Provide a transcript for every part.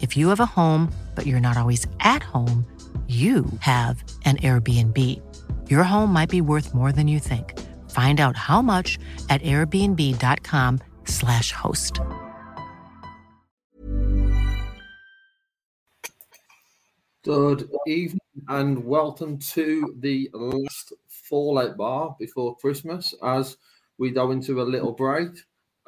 If you have a home, but you're not always at home, you have an Airbnb. Your home might be worth more than you think. Find out how much at airbnb.com/slash host. Good evening and welcome to the last Fallout Bar before Christmas as we go into a little break.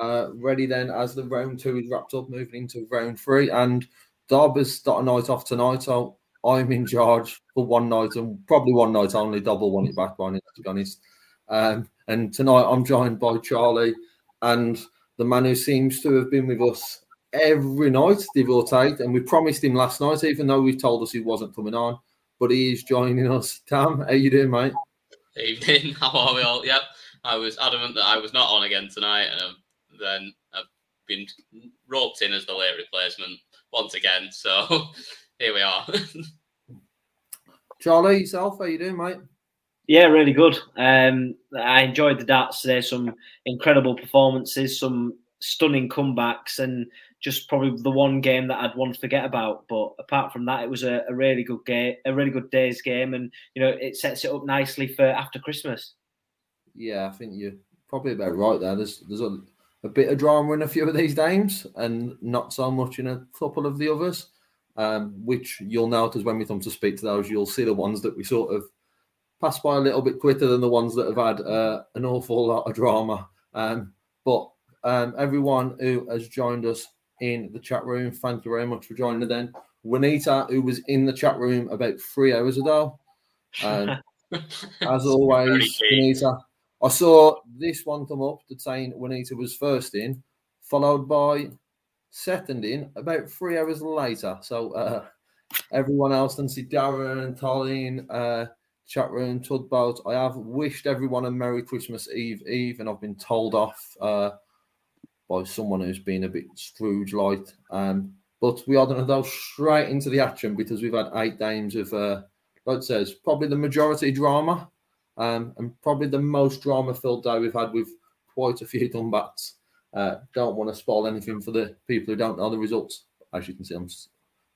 Uh, ready then as the round two is wrapped up, moving into round three. And Dob has got a night off tonight, so I'm in charge for one night and probably one night only. Double want it back by now, to be honest. Um, and tonight I'm joined by Charlie and the man who seems to have been with us every night, take. And we promised him last night, even though we told us he wasn't coming on. But he is joining us. Tam, how you doing, mate? Evening. How are we all? Yep. I was adamant that I was not on again tonight, and um, then I've been roped in as the late replacement once again. So here we are. Charlie, yourself, how you doing, mate? Yeah, really good. Um, I enjoyed the darts today. Some incredible performances, some stunning comebacks, and just probably the one game that I'd want to forget about. But apart from that, it was a, a really good game, a really good day's game, and you know it sets it up nicely for after Christmas. Yeah, I think you're probably about right there. There's there's a, a bit of drama in a few of these games, and not so much in a couple of the others. Um, which you'll notice when we come to speak to those, you'll see the ones that we sort of pass by a little bit quicker than the ones that have had uh, an awful lot of drama. Um, but um, everyone who has joined us in the chat room, thank you very much for joining. Then Juanita, who was in the chat room about three hours ago, um, as always, Juanita. I saw this one come up that saying Juanita was first in, followed by second in about three hours later. So uh, everyone else, see Darren and Colleen, uh, chat room, Tugboat. I have wished everyone a Merry Christmas Eve Eve, and I've been told off uh, by someone who's been a bit Scrooge light. Um, but we are going to go straight into the action because we've had eight games of, uh, like says, probably the majority drama um, and probably the most drama filled day we've had with quite a few dumbats. Uh, don't want to spoil anything for the people who don't know the results. As you can see, I'm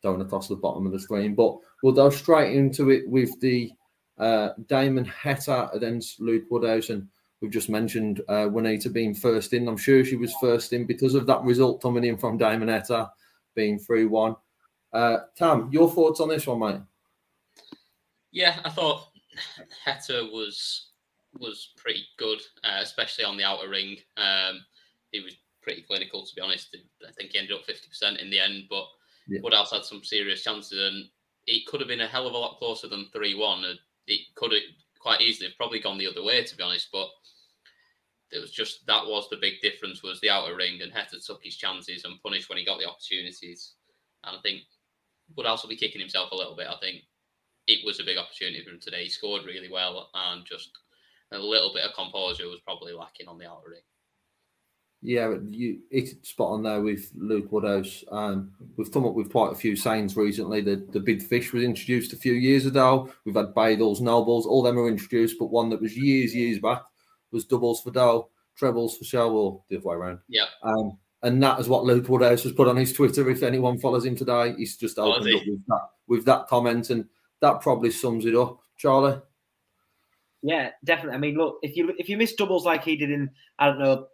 throwing across the bottom of the screen, but we'll go straight into it with the uh, Damon against Luke Woodhouse. And we've just mentioned uh, Juanita being first in. I'm sure she was first in because of that result coming in from Damon Heta being 3 1. Uh, Tam, your thoughts on this one, mate? Yeah, I thought Heta was was pretty good, uh, especially on the outer ring. Um, he was pretty clinical, to be honest. I think he ended up 50% in the end, but Yeah. Woodhouse had some serious chances, and it could have been a hell of a lot closer than 3 1. It could have quite easily have probably gone the other way, to be honest, but it was just that was the big difference was the outer ring, and Heta took his chances and punished when he got the opportunities. And I think Woodhouse will be kicking himself a little bit. I think it was a big opportunity for him today. He scored really well, and just a little bit of composure was probably lacking on the outer ring. Yeah, you it's spot on there with Luke Woodhouse. Um, we've come up with quite a few sayings recently. The the big fish was introduced a few years ago. We've had Badals, Nobles, all them are introduced, but one that was years, years back was doubles for Dow, trebles for Shell, or the other way around. Yeah. Um, and that is what Luke Woodhouse has put on his Twitter. If anyone follows him today, he's just Oh, opened has up with that with that comment, and that probably sums it up. Charlie. Yeah, definitely. I mean, look, if you if you miss doubles like he did in I don't know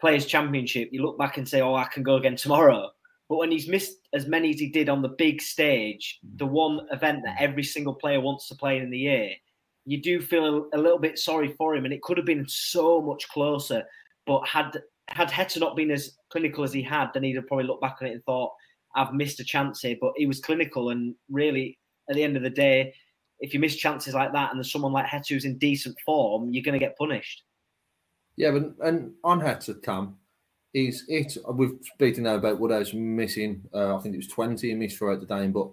Players Championship, you look back and say, "Oh, I can go again tomorrow." But when he's missed as many as he did on the big stage, the one event that every single player wants to play in the year, you do feel a, little bit sorry for him, and it could have been so much closer. But had had Heta not been as clinical as he had, then he'd have probably looked back on it and thought, "I've missed a chance here." But he was clinical, and really, at the end of the day, if you miss chances like that, and there's someone like Heta who's in decent form, you're going to get punished. Yeah, but and on Heta Cam, he's it. We've speaking now about Woodhouse missing. Uh, I think it was twenty he missed throughout the game, but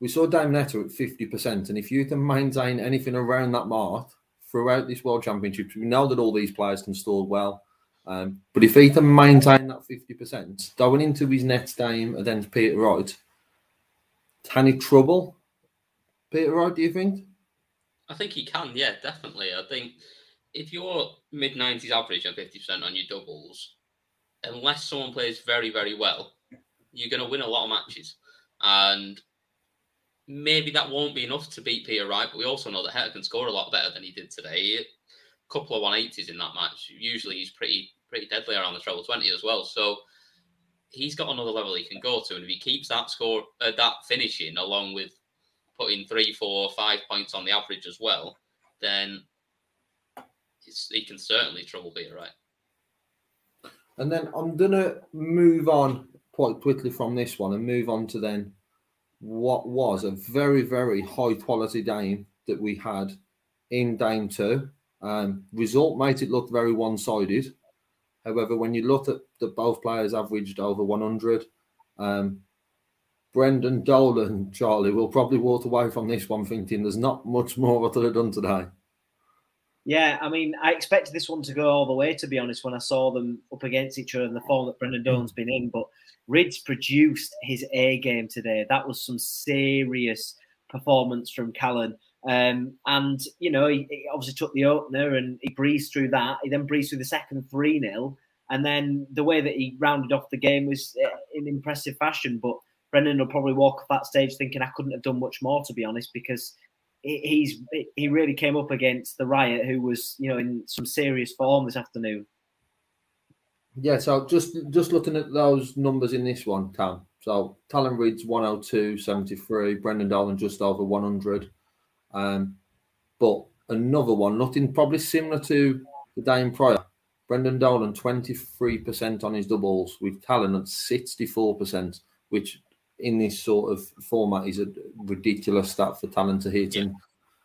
we saw Damon Heta at fifty percent, and if you can maintain anything around that mark throughout this World Championships, we know that all these players can store well. Um, but if he can maintain that fifty percent going into his next game against Peter Wright, he trouble Peter Wright? Do you think? I think he can, yeah, definitely. I think if you're mid 90s average and 50% on your doubles, unless someone plays very, very well, you're going to win a lot of matches. And maybe that won't be enough to beat Peter Wright, but we also know that Heta can score a lot better than he did today. A couple of 180s in that match. Usually he's pretty pretty deadly around the treble 20 as well. So he's got another level he can go to. And if he keeps that score, uh, that finishing along with putting three, four, five points on the average as well, then he can certainly trouble Peter Wright? And then I'm gonna move on quite quickly from this one and move on to then what was a very, very high quality game that we had in game two. Um, result made it look very one sided. However, when you look at that both players averaged over 100, um, Brendan Dolan, Charlie, will probably walk away from this one thinking there's not much more I could have done today. Yeah, I mean, I expected this one to go all the way, to be honest, when I saw them up against each other in the form that Brendan Dolan's been in. But Rydz produced his A game today. That was some serious performance from Callan. Um, and, you know, he, he obviously took the opener and he breezed through that. He then breezed through the second 3 0. And then the way that he rounded off the game was uh, in impressive fashion. But Brendan will probably walk off that stage thinking I couldn't have done much more, to be honest, because he- he's he really came up against the Riot, who was you know in some serious form this afternoon. Yeah, so just just looking at those numbers in this one, Cam. So Callan Rydz's 102, 73, Brendan Dolan just over 100. Um, but another one, nothing probably similar to the day in prior. Brendan Dolan 23% on his doubles with Callan at 64%, which in this sort of format is a ridiculous stat for Callan to hit. And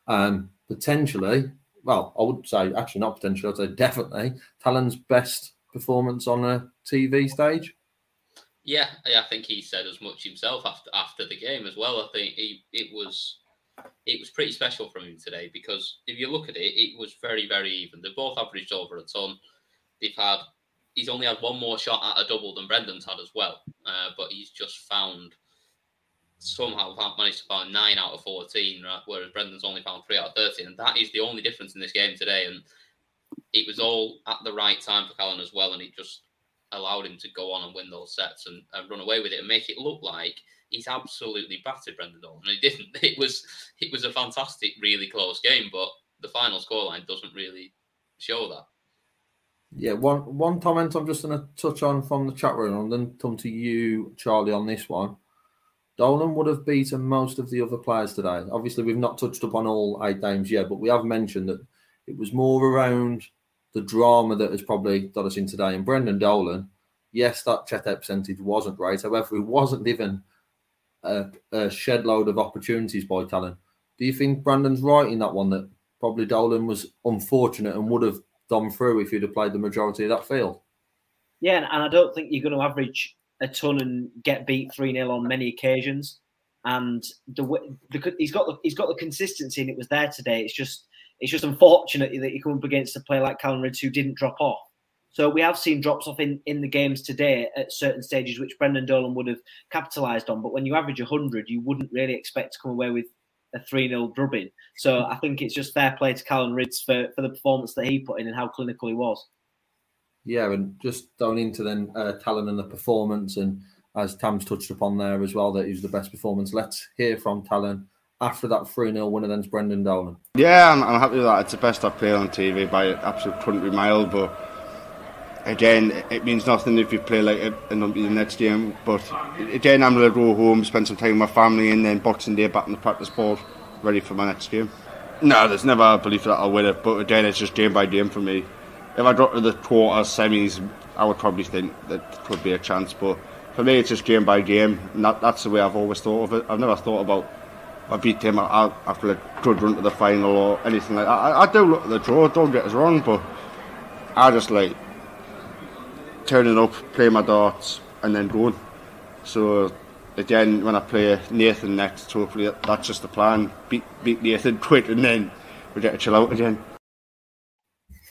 um, potentially, well, I would say actually not potentially, I'd say definitely Callan's best performance on a TV stage. Yeah, I I think he said as much himself after after the game as well. I think he it was it was pretty special from him today because if you look at it, it was very very even. They both averaged over a ton. They've had he's only had one more shot at a double than Brendan's had as well, uh, but he's just found somehow managed to find nine out of fourteen, right, whereas Brendan's only found three out of thirteen, and that is the only difference in this game today. And it was all at the right time for Callan as well, and it just allowed him to go on and win those sets and, and run away with it and make it look like he's absolutely battered Brendan Dolan. And he didn't. It was it was a fantastic, really close game, but the final scoreline doesn't really show that. Yeah, one one comment I'm just going to touch on from the chat room and then come to you, Charlie, on this one. Dolan would have beaten most of the other players today. Obviously, we've not touched upon all eight games yet, but we have mentioned that it was more around the drama that has probably got us in today. And Brendan Dolan, yes, that out percentage wasn't great. However, he wasn't given a, a shed load of opportunities by Callan. Do you think Brandon's right in that one that probably Dolan was unfortunate and would have gone through if he'd have played the majority of that field? Yeah, and I don't think you're going to average a ton and get beat three 0 on many occasions. And the, the he's got the, he's got the consistency, and it was there today. It's just it's just unfortunate that you come up against a player like Callan Rydz who didn't drop off. So we have seen drops off in, in the games today at certain stages, which Brendan Dolan would have capitalised on. But when you average 100, you wouldn't really expect to come away with a 3 0 drubbing. So I think it's just fair play to Callan Rydz for, for the performance that he put in and how clinical he was. Yeah, and just going into then uh, and the performance, and as Tam's touched upon there as well, that he's the best performance. Let's hear from Callan after that 3 0 winner against Brendan Dolan. Yeah, I'm, I'm, happy with that. It's the best I've played on TV by an absolute country mile, but again, it means nothing if you play like a, a the next game. But again, I'm going to go home, spend some time with my family, and then Boxing Day back in the practice board, ready for my next game. No, there's never a belief that I'll win it, but again, it's just game by game for me. If I drop to the quarters, semis, I would probably think that could be a chance, but for me, it's just game by game. And that, that's the way I've always thought of it. I've never thought about I beat him after a good run to the final or anything like that. I, I do look at the draw, don't get us wrong, but I just like turning up, playing my darts, and then going. So again, when I play Nathan next, hopefully that's just the plan. Beat beat Nathan quick, and then we get to chill out again.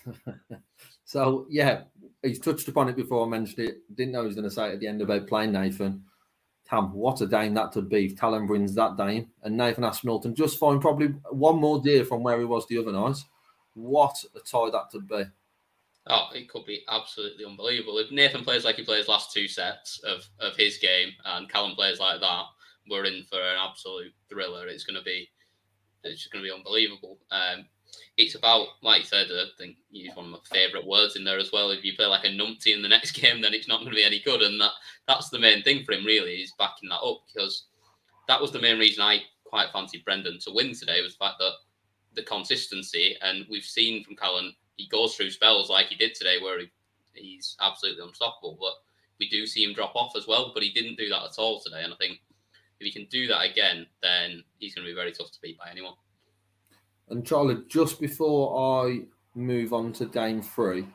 so yeah, he's touched upon it before. I mentioned it. Didn't know he was going to say it at the end about playing Nathan. Tam, what a dame that would be if Callan wins that dame and Nathan Aspinall just find probably one more deer from where he was the other night. What a tie that would be. Oh, it could be absolutely unbelievable. If Nathan plays like he plays last two sets of, of his game and Callan plays like that, we're in for an absolute thriller. It's going to be it's just going to be unbelievable. Um, it's about, like you said, I think you use one of my favourite words in there as well. If you play like a numpty in the next game, then it's not going to be any good. And that that's the main thing for him, really, is backing that up because that was the main reason I quite fancied Brendan to win today was the fact that the consistency. And we've seen from Callan he goes through spells like he did today where he, he's absolutely unstoppable. But we do see him drop off as well. But he didn't do that at all today. And I think if he can do that again, then he's going to be very tough to beat by anyone. And Charlie, just before I move on to game three,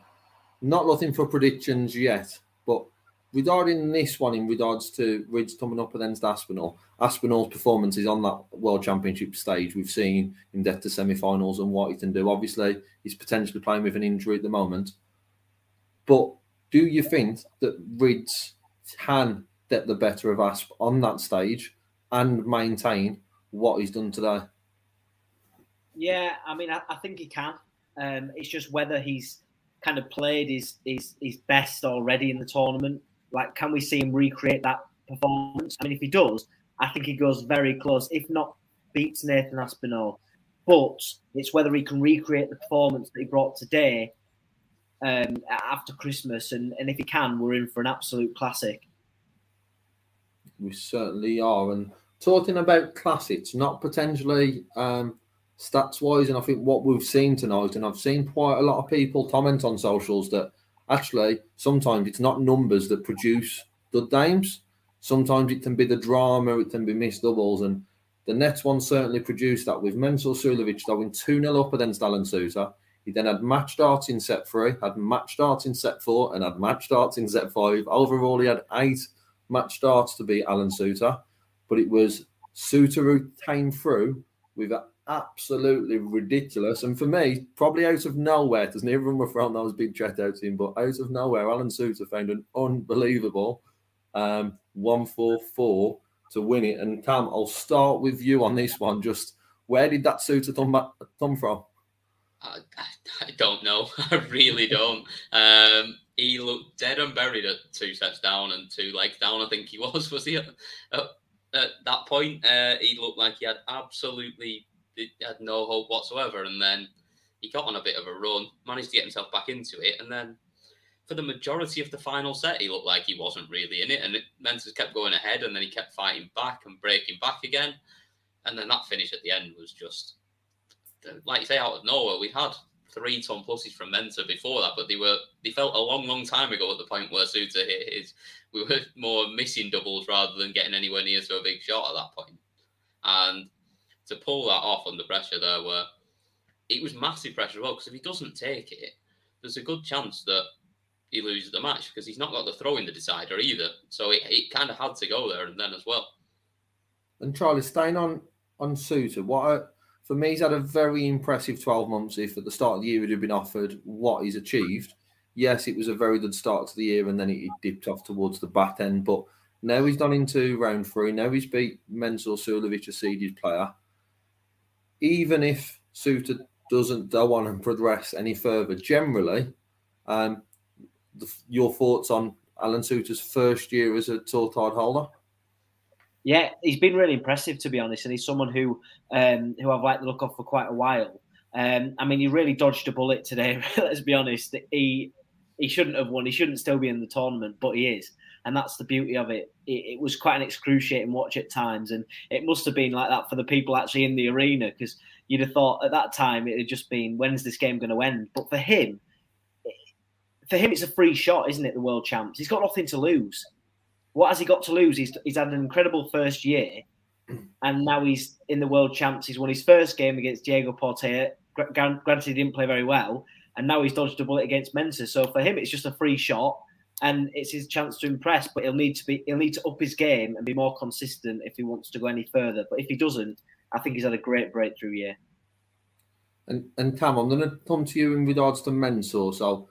not looking for predictions yet, but regarding this one in regards to Rydz coming up against Aspinall, Aspinall's performance is on that World Championship stage. We've seen him get to semi-finals and what he can do. Obviously, he's potentially playing with an injury at the moment. But do you think that Rydz can get the better of Asp on that stage and maintain what he's done today? Yeah, I mean, I, I think he can. Um, it's just whether he's kind of played his, his his best already in the tournament. Like, can we see him recreate that performance? I mean, if he does, I think he goes very close, if not beats Nathan Aspinall. But it's whether he can recreate the performance that he brought today um, after Christmas. And, and if he can, we're in for an absolute classic. We certainly are. And talking about classics, not potentially um, stats wise, and I think what we've seen tonight, and I've seen quite a lot of people comment on socials that actually sometimes it's not numbers that produce good games. Sometimes it can be the drama, it can be missed doubles, and the Nets one certainly produced that with Mensur Suljovic going 2 0 up against Alan Soutar. He then had match darts in set three, had match darts in set four, and had match darts in set five. Overall, he had eight match darts to beat Alan Soutar, but it was Soutar who came through with absolutely ridiculous. And for me, probably out of nowhere, doesn't them were from those big chat out team, but out of nowhere, Alan Soutar found an unbelievable um, 144 to win it. And Cam, I'll start with you on this one. Just where did that Soutar come, come from? I, I, don't know. I really don't. Um, he looked dead and buried at two sets down and two legs down. I think he was. Was he at, at, at that point? Uh, he looked like he had absolutely he had no hope whatsoever. And then he got on a bit of a run, managed to get himself back into it, and then for the majority of the final set, he looked like he wasn't really in it. And Mensur kept going ahead, and then he kept fighting back and breaking back again. And then that finish at the end was just, like you say, out of nowhere. We had three ton pluses from Mensur before that, but they were they felt a long, long time ago at the point where Soutar hit his. We were more missing doubles rather than getting anywhere near to a big shot at that point. And to pull that off under pressure there, where it was massive pressure as well, because if he doesn't take it, there's a good chance that he loses the match because he's not got the throw in the decider either. So it, it kind of had to go there and then as well. And Charlie, staying on on Soutar, what a, for me, he's had a very impressive 12 months. If at the start of the year he'd have been offered what he's achieved, yes, it was a very good start to the year, and then it dipped off towards the back end. But now he's done into round three. Now he's beat Mensur Suljovic, a seeded player. Even if Soutar doesn't go on and progress any further, generally, um, the, your thoughts on Alan Soutar's first year as a tour card holder? Yeah, he's been really impressive to be honest, and he's someone who um, who I've liked the look of for quite a while. Um, I mean, he really dodged a bullet today. let's be honest. He he shouldn't have won. He shouldn't still be in the tournament, but he is, and that's the beauty of it. It, it was quite an excruciating watch at times, and it must have been like that for the people actually in the arena because you'd have thought at that time it had just been when's this game going to end? But for him, for him, it's a free shot, isn't it? The world champs. He's got nothing to lose. What has he got to lose? He's, he's had an incredible first year, and now he's in the world champs. He's won his first game against Diego Portela. Granted, he didn't play very well, and now he's dodged a bullet against Mensur. So for him, it's just a free shot, and it's his chance to impress. But he'll need to be he'll need to up his game and be more consistent if he wants to go any further. But if he doesn't, I think he's had a great breakthrough year. And and Cam, I'm going to come to you in regards to Mensur. So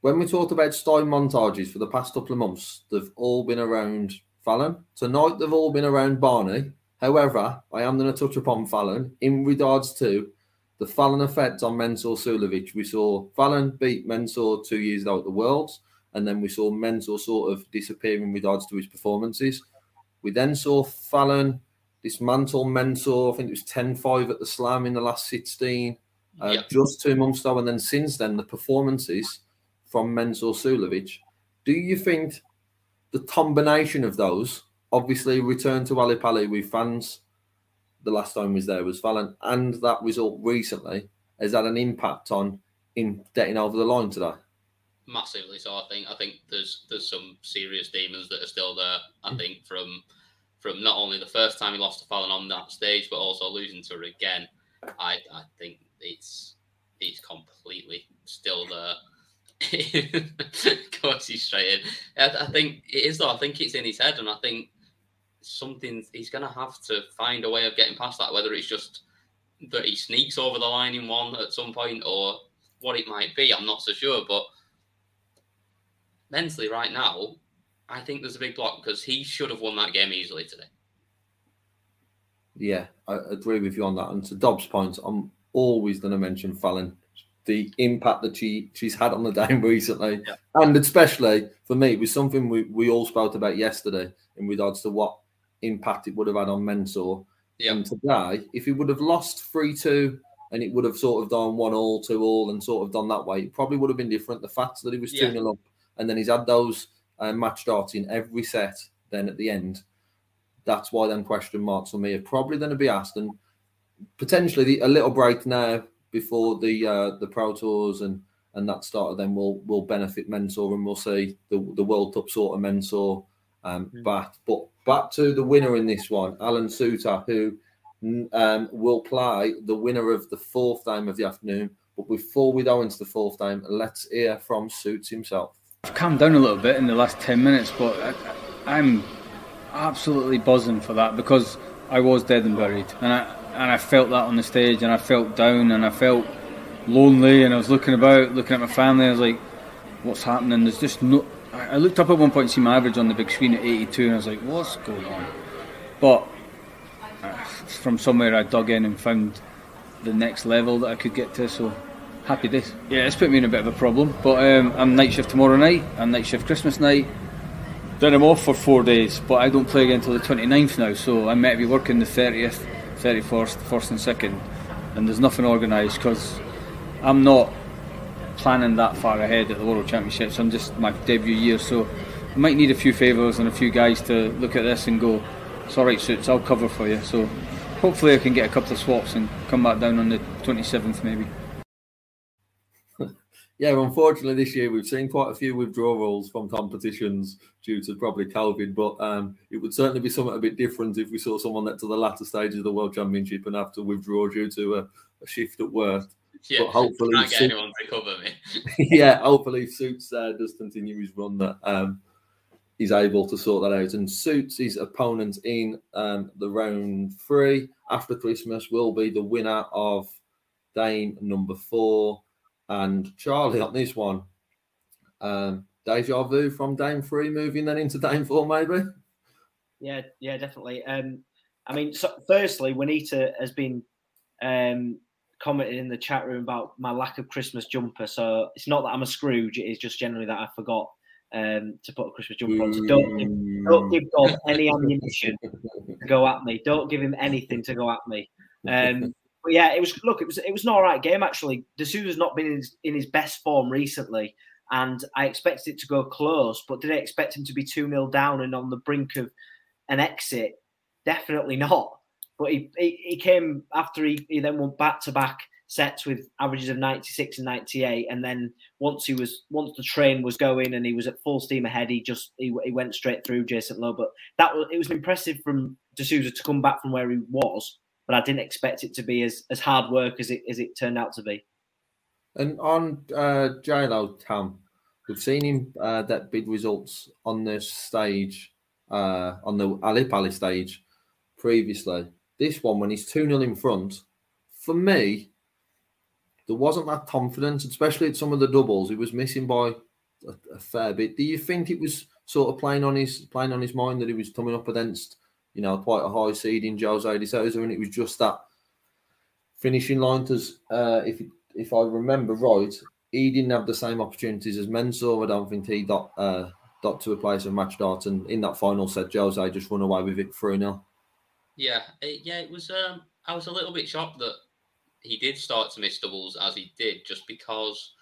when we talked about style montages for the past couple of months, they've all been around Fallon. Tonight, they've all been around Barney. However, I am going to touch upon Fallon in regards to the Fallon effect on Mensur Suljovic. We saw Fallon beat Mensur two years ago at the Worlds, and then we saw Mensur sort of disappear in regards to his performances. We then saw Fallon dismantle Mensur. I think it was 10 5 at the Slam in the last 16, uh, yep. just two months ago. And then since then, the performances from Mensur Suljovic. Do you think the combination of those, obviously, return to Ali Pali with fans? The last time was there was Fallon, and that result recently has had an impact on him getting over the line today. Massively, so I think I think there's there's some serious demons that are still there. I mm. think from from not only the first time he lost to Fallon on that stage, but also losing to her again. I I think it's it's completely still there. course, he's straight in. I, I, think it is though. I think it's in his head, and I think something he's going to have to find a way of getting past that. Whether it's just that he sneaks over the line in one at some point, or what it might be, I'm not so sure. But mentally, right now, I think there's a big block because he should have won that game easily today. Yeah, I agree with you on that. And to Dobbs' point, I'm always going to mention Fallon the impact that she she's had on the game recently, yeah. and especially for me, it was something we, we all spoke about yesterday in regards to what impact it would have had on Mensur. Yeah. And today, if he would have lost three two and it would have sort of done one all, two all, and sort of done that way, it probably would have been different. The fact that he was two yeah. 0 up, and then he's had those uh, match starts in every set. Then at the end, that's why then question marks on me are probably going to be asked, and potentially the, a little break now before the uh, the Pro Tours and and that starter then will will benefit mentor and we'll see the the World Cup sort of mentor um, mm. back. But back to the winner in this one, Alan Soutar, who um, will play the winner of the fourth game of the afternoon. But before we go into the fourth game, let's hear from Suits himself. I've calmed down a little bit in the last 10 minutes, but I, I'm absolutely buzzing for that because I was dead and buried. And I, and I felt that on the stage, and I felt down, and I felt lonely, and I was looking about, looking at my family. I was like, "What's happening?" There's just no. I looked up at one point and see my average on the big screen at 82, and I was like, "What's going on?" But uh, from somewhere, I dug in and found the next level that I could get to. So happy days. Yeah, it's put me in a bit of a problem, but um, I'm night shift tomorrow night. I'm night shift Christmas night. Then I'm off for four days, but I don't play again until the 29th now, so meant to be working the 30th 31st, first and second, and there's nothing organised because I'm not planning that far ahead at the World Championships. I'm just my debut year, so I might need a few favours and a few guys to look at this and go, "It's all right, suits. I'll cover for you." So hopefully, I can get a couple of swaps and come back down on the 27th, maybe yeah, unfortunately, this year we've seen quite a few withdrawals from competitions due to probably COVID, but um, it would certainly be something a bit different if we saw someone that to the latter stages of the World Championship and have to withdraw due to a, a shift at work. Yeah, but hopefully, can't get anyone to cover me. yeah, hopefully, Suits uh, does continue his run that um, he's able to sort that out and suits his opponent in um, the round three after Christmas will be the winner of Dame number four and Charlie on this one, Um, deja vu from Dame three, moving then into Dame four, maybe. Yeah, yeah, definitely. Um, I mean, so firstly, Juanita has been um, commented in the chat room about my lack of Christmas jumper. So it's not that I'm a Scrooge; it is just generally that I forgot um, to put a Christmas jumper on. So don't give, don't give any ammunition to go at me. Don't give him anything to go at me. Um, but yeah, it was look, it was it was an all right game actually. De Sousa's not been in his, in his best form recently, and I expected it to go close, but did I expect him to be two 0 down and on the brink of an exit? Definitely not. But he, he, he came after he, he then went back to back sets with averages of 96 and 98 and then once he was once the train was going and he was at full steam ahead he just he, he went straight through Jason Lowe but that was it was impressive from De Sousa to come back from where he was but I didn't expect it to be as as hard work as it as it turned out to be and on uh JLo Tam we've seen him uh, that big results on this stage uh on the Ali Pali stage previously this one when he's 2-0 in front for me there wasn't that confidence, especially at some of the doubles. He was missing by a, a, fair bit. Do you think it was sort of playing on his playing on his mind that he was coming up against, you know, quite a high seed in Jose de Sousa, and it was just that finishing line? Because uh, if if I remember right, he didn't have the same opportunities as Mensur. I don't think he got uh, got to a place of match dart, and in that final set, Jose just run away with it through now. Yeah, it, yeah, it was. Um, I was a little bit shocked that he did start to miss doubles as he did, just because,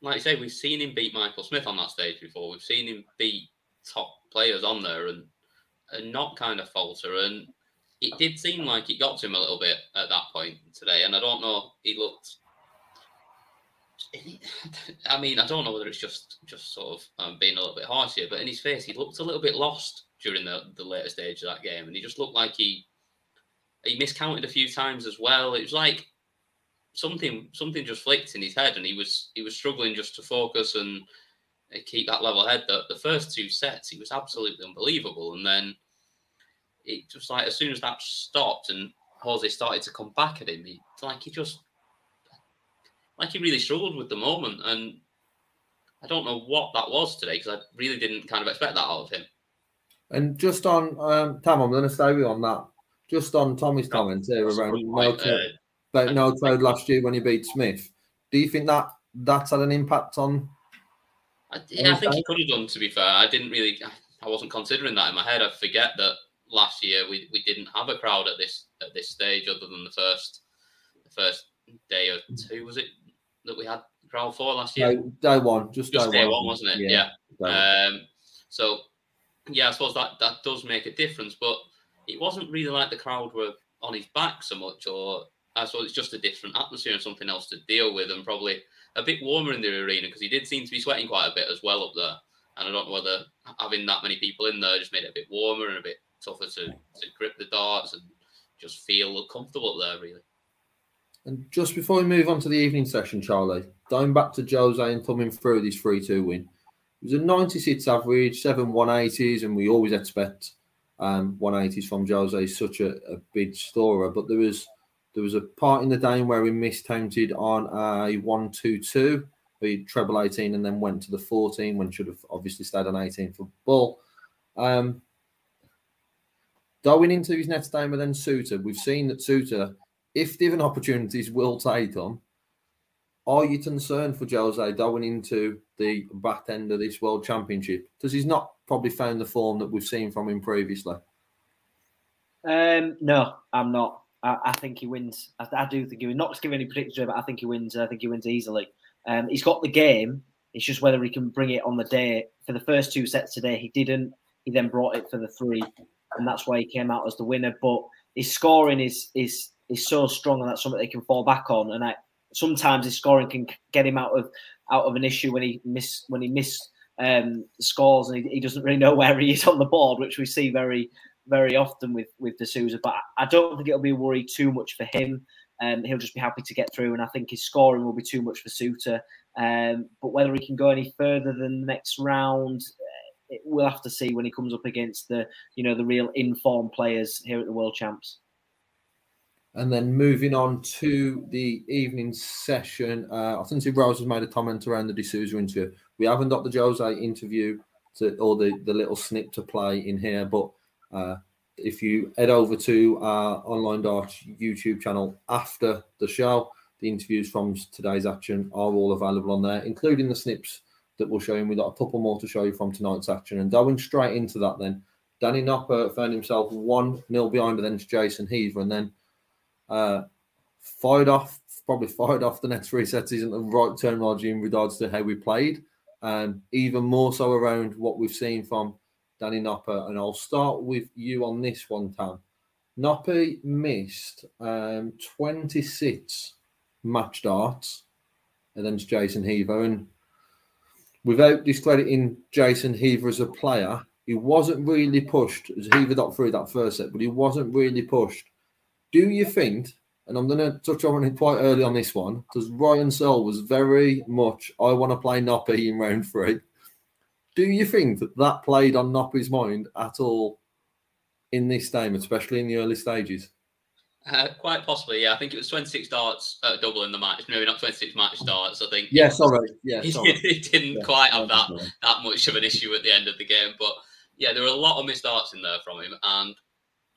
like I say, we've seen him beat Michael Smith on that stage before. We've seen him beat top players on there and and not kind of falter. And it did seem like it got to him a little bit at that point today. And I don't know, he looked. I mean, I don't know whether it's just just sort of um, being a little bit harsh here, but in his face, he looked a little bit lost during the the later stage of that game, and he just looked like he he miscounted a few times as well. It was like something something just flicked in his head, and he was he was struggling just to focus and keep that level head. The, the first two sets, he was absolutely unbelievable, and then it just like as soon as that stopped and Jose started to come back at him, he like he just like he really struggled with the moment, and I don't know what that was today because I really didn't kind of expect that out of him. And just on um, Tam, I'm going to stay with you on that. Just on Tommy's comments here around Quite, uh, about no trade last year when he beat Smith. Do you think that that's had an impact on? I, yeah, I think he could have done. To be fair, I didn't really. I wasn't considering that in my head. I forget that last year we, we didn't have a crowd at this at this stage other than the first the first day or two was it that we had crowd for last year? Day, day one, just, just day, day one. one, wasn't it? Yeah. yeah. Um, so yeah, I suppose that that does make a difference, but it wasn't really like the crowd were on his back so much, or I suppose it's just a different atmosphere and something else to deal with, and probably a bit warmer in the arena because he did seem to be sweating quite a bit as well up there. And I don't know whether having that many people in there just made it a bit warmer and a bit tougher to, to grip the darts and just feel comfortable up there, really. And just before we move on to the evening session, Charlie, going back to Jose and coming through this 3 2 win, it was a 96 average, seven 180s, and we always expect um, 180s from Jose. He's such a, a big scorer, but there was there was a part in the game where we miscounted on a 1 2 2. We treble 18 and then went to the 14 when should have obviously stayed on 18 for ball. Um, going into his next game with then Soutar, we've seen that Soutar, if given opportunities, will take them. Are you concerned for Jose going into the back end of this World Championship? Because he's not probably found the form that we've seen from him previously. Um, no, I'm not. I, I think he wins. I, I, do think he wins. Not to give any predictions, but I think he wins. I think he wins easily. Um, he's got the game. It's just whether he can bring it on the day. For the first two sets today, he didn't. He then brought it for the three, and that's why he came out as the winner. But his scoring is is is so strong, and that's something they can fall back on. And I, sometimes his scoring can get him out of out of an issue when he miss when he miss um, scores and he, he, doesn't really know where he is on the board, which we see very very often with with De Sousa. But I don't think it'll be a worry too much for him. Um, he'll just be happy to get through, and I think his scoring will be too much for Soutar. Um, but whether he can go any further than the next round, uh, it, we'll have to see when he comes up against the you know the real informed players here at the World Champs. And then moving on to the evening session, uh, I think see Rose has made a comment around the De Sousa interview. We haven't got the Jose interview to, or the, the little snip to play in here, but uh, if you head over to our online dart YouTube channel after the show, the interviews from today's action are all available on there, including the snips that we'll show you. We've got a couple more to show you from tonight's action. And going straight into that, then Danny Noppert found himself 1 0 behind against Jason Heaver and then uh, fired off, probably fired off the next three sets isn't the right terminology in regards to how we played. Um, even more so around what we've seen from Danny Noppert. And I'll start with you on this one, Tam. Noppert missed um, 26 match darts against Jason Heaver. And without discrediting Jason Heaver as a player, he wasn't really pushed as Heaver got through that first set, but he wasn't really pushed. Do you think, and I'm going to touch on it quite early on this one, because Ryan Searle was very much, I want to play Noppy in round three. Do you think that that played on Noppy's mind at all in this game, especially in the early stages? Uh, quite possibly, yeah. I think it was 26 darts at double in the match. Maybe not 26 match darts. I think. Yeah, sorry. Yeah, he, sorry. he didn't Yeah, quite have that sorry. that much of an issue at the end of the game. But yeah, there were a lot of missed darts in there from him, and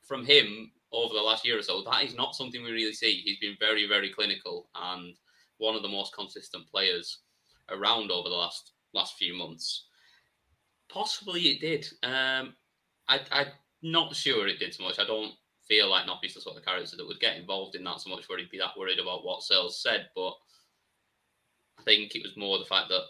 from him over the last year or so, that is not something we really see. He's been very, very clinical and one of the most consistent players around over the last last few months. Possibly it did. Um, I, I'm not sure it did so much. I don't feel like Noppy's the sort of character that would get involved in that so much where he'd be that worried about what Sales said. But I think it was more the fact that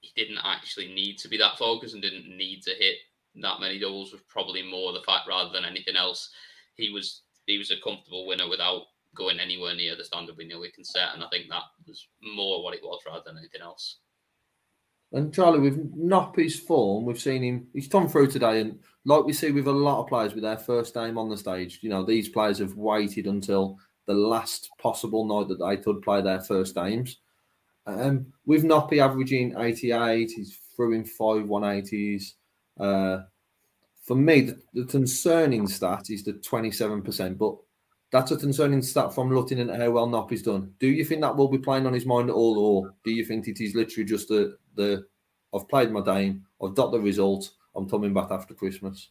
he didn't actually need to be that focused and didn't need to hit that many doubles was probably more the fact rather than anything else. He was he was a comfortable winner without going anywhere near the standard we knew we can set, and I think that was more what it was rather than anything else. And Charlie, with Noppy's form, we've seen him. He's come through today, and like we see with a lot of players with their first game on the stage, you know, these players have waited until the last possible night that they could play their first games. Um, with Noppy averaging 88, he's through in five 180s. Uh, for me, the, the concerning stat is the 27%, but that's a concerning stat from looking and how well Noppy's done. Do you think that will be playing on his mind at all, or do you think it is literally just the the I've played my game, I've got the result, I'm coming back after Christmas?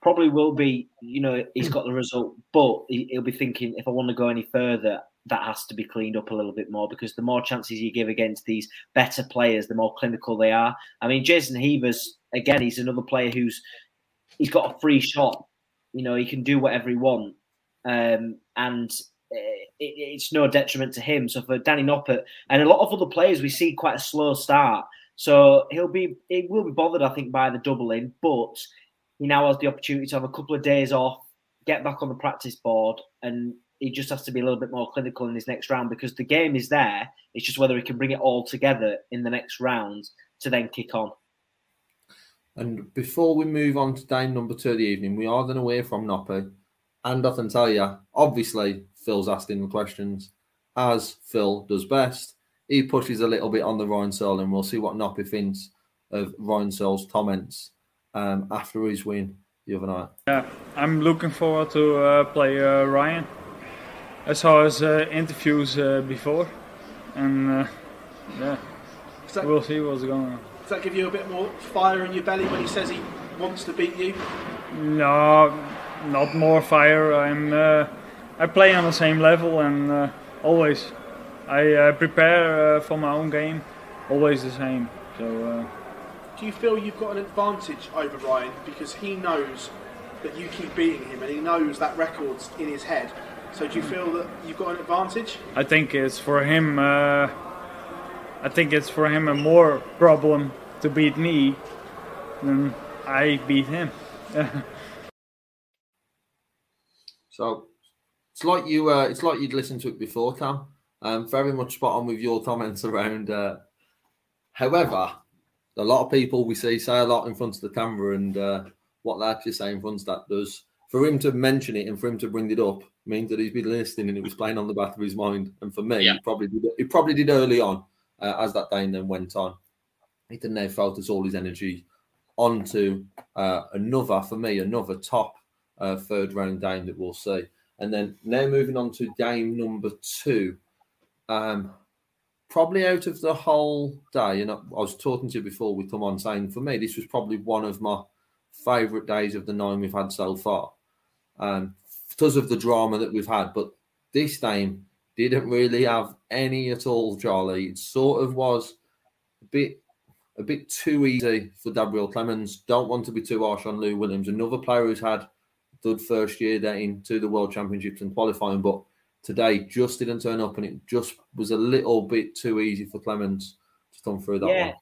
Probably will be, you know, he's got the result, but he, he'll be thinking if I want to go any further, that has to be cleaned up a little bit more because the more chances you give against these better players, the more clinical they are. I mean, Jason Heavers, again, he's another player who's he's got a free shot. You know, he can do whatever he wants, um, and uh, it, it's no detriment to him. So for Danny Noppert and a lot of other players, we see quite a slow start. So he'll be he will be bothered, I think, by the doubling, but he now has the opportunity to have a couple of days off, get back on the practice board, and he just has to be a little bit more clinical in his next round because the game is there. It's just whether he can bring it all together in the next round to then kick on. And before we move on to day number two of the evening, we are then away from Noppy. And I can tell you, obviously, Phil's asking the questions, as Phil does best. He pushes a little bit on the Ryan Searle, and we'll see what Noppy thinks of Ryan Searle's comments um, after his win the other night. Yeah, I'm looking forward to uh, play uh, Ryan. I saw his uh, interviews uh, before, and uh, yeah, that, we'll see what's going on. does that give you a bit more fire in your belly when he says he wants to beat you? No, not more fire. I'm uh, I play on the same level, and uh, always I uh, prepare uh, for my own game, always the same. So. Uh, Do you feel you've got an advantage over Ryan because he knows that you keep beating him and he knows that record's in his head? So do you feel that you've got an advantage? I think it's for him. Uh, I think it's for him a more problem to beat me than I beat him. So it's like you, uh, it's like you'd listened to it before, Cam. Um, very much spot on with your comments around. Uh, however, a lot of people we see say a lot in front of the camera, and uh, what they're actually say in front of that does. For him to mention it and for him to bring it up means that he's been listening and it was playing on the back of his mind. And for me, Yeah. he probably did. He probably did early on uh, as that day and then went on. He didn't then now focus all his energy onto uh, another, for me, another top uh, third round game that we'll see. And then now moving on to game number two. Um, probably out of the whole day, and I, was talking to you before we come on saying for me, this was probably one of my favourite days of the nine we've had so far. Um, because of the drama that we've had, but this game didn't really have any at all, Charlie. It sort of was a bit a bit too easy for Gabriel Clemens. Don't want to be too harsh on Lou Williams, another player who's had good first year there into the World Championships and qualifying, but today just didn't turn up, and it just was a little bit too easy for Clemens to come through that yeah. one.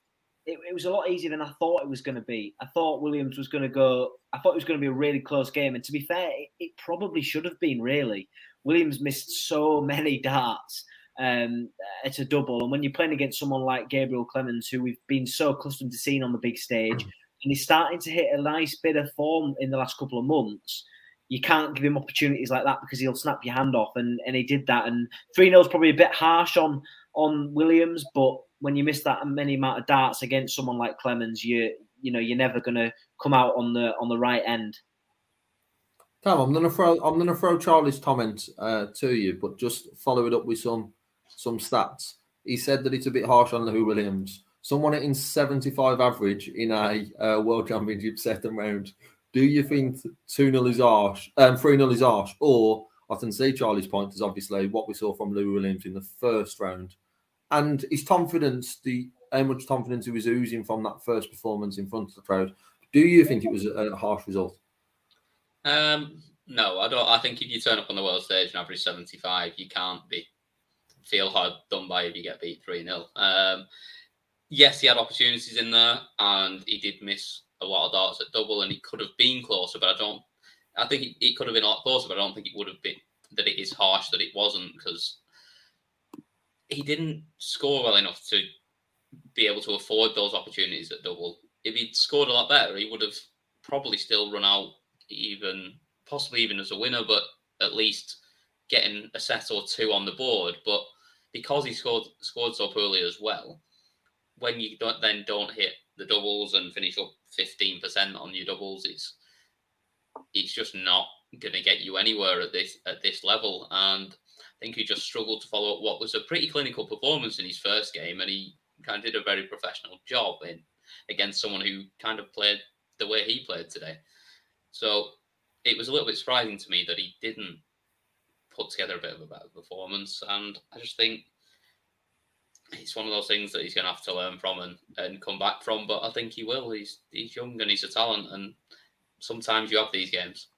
It, it was a lot easier than I thought it was going to be. I thought Williams was going to go. I thought it was going to be a really close game, and to be fair, it, it probably should have been. Really, Williams missed so many darts um, at a double, and when you're playing against someone like Gabriel Clemens, who we've been so accustomed to seeing on the big stage, and he's starting to hit a nice bit of form in the last couple of months you can't give him opportunities like that because he'll snap your hand off, and, and he did that. And three 0 is probably a bit harsh on on Williams, but when you miss that many amount of darts against someone like Clemens, you you know you're never going to come out on the on the right end. Tom, I'm gonna throw I'm gonna throw Charlie's comment uh, to you, but just follow it up with some some stats. He said that it's a bit harsh on the Lewy Williams. Someone hitting 75 average in a uh, World Championship second round do you think 2 0 is harsh, um, 3 0 is harsh? Or I can see Charlie's point is obviously what we saw from Lewy Williams in the first round. And his confidence, the how much confidence he was oozing from that first performance in front of the crowd. Do you think it was a, harsh result? Um, no, I don't. I think if you turn up on the world stage and average 75, you can't be feel hard done by if you get beat 3 0. Um, yes, he had opportunities in there and he did miss a lot of darts at double, and it could have been closer. But I don't. I think it, it could have been a lot closer, but I don't think it would have been that it is harsh that it wasn't because he didn't score well enough to be able to afford those opportunities at double. If he'd scored a lot better, he would have probably still run out, even possibly even as a winner, but at least getting a set or two on the board. But because he scored scored so poorly as well, when you don't, then don't hit the doubles and finish up 15% on your doubles, it's it's just not going to get you anywhere at this at this level. And I think he just struggled to follow up what was a pretty clinical performance in his first game, and he kind of did a very professional job in against someone who kind of played the way he played today. So it was a little bit surprising to me that he didn't put together a bit of a better performance, and I just think it's one of those things that he's going to have to learn from and, and come back from. But I think he will. He's he's young and he's a talent, and sometimes you have these games.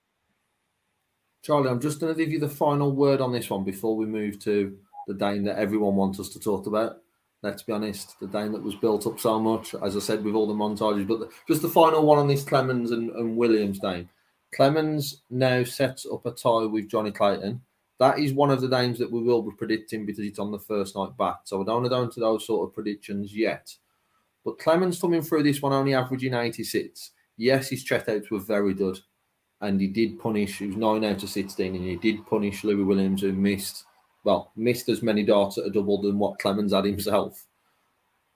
Charlie, I'm just going to give you the final word on this one before we move to the Dane that everyone wants us to talk about. Let's be honest, the Dane that was built up so much, as I said, with all the montages. But the, just the final one on this Clemens and, and Williams Dane. Clemens now sets up a tie with Johnny Clayton that is one of the names that we will be predicting because it's on the first night back. So I don't want to go into those sort of predictions yet. But Clemens coming through this one only averaging 86. Yes, his checkouts were very good. And he did punish, he was 9 out of 16, and he did punish Lewy Williams, who missed, well, missed as many darts at a double than what Clemens had himself.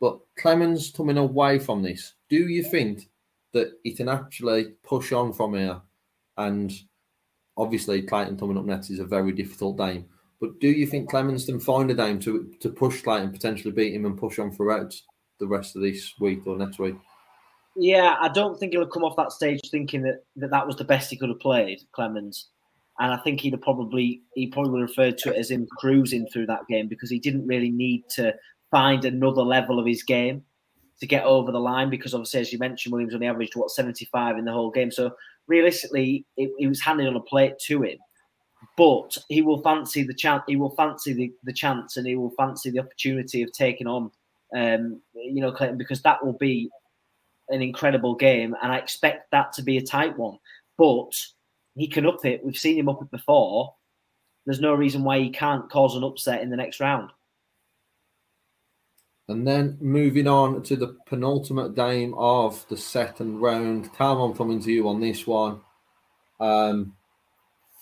But Clemens coming away from this, do you think that he can actually push on from here and obviously Clayton coming up next is a very difficult game. But do you think Clemens can find a game to to push Clayton, potentially beat him and push on throughout the rest of this week or next week? Yeah, I don't think he'll come off that stage thinking that that, that was the best he could have played, Clemens. And I think he'd probably he probably referred to it as him cruising through that game because he didn't really need to find another level of his game to get over the line because obviously as you mentioned Williams only averaged what 75 in the whole game so realistically, it, was handed on a plate to him. But he will fancy the chance. He will fancy the, the chance, and he will fancy the opportunity of taking on, um, you know, Clayton, because that will be an incredible game, and I expect that to be a tight one. But he can up it. We've seen him up it before. There's no reason why he can't cause an upset in the next round. And then moving on to the penultimate game of the second round. Calm, I'm coming to you on this one. Um,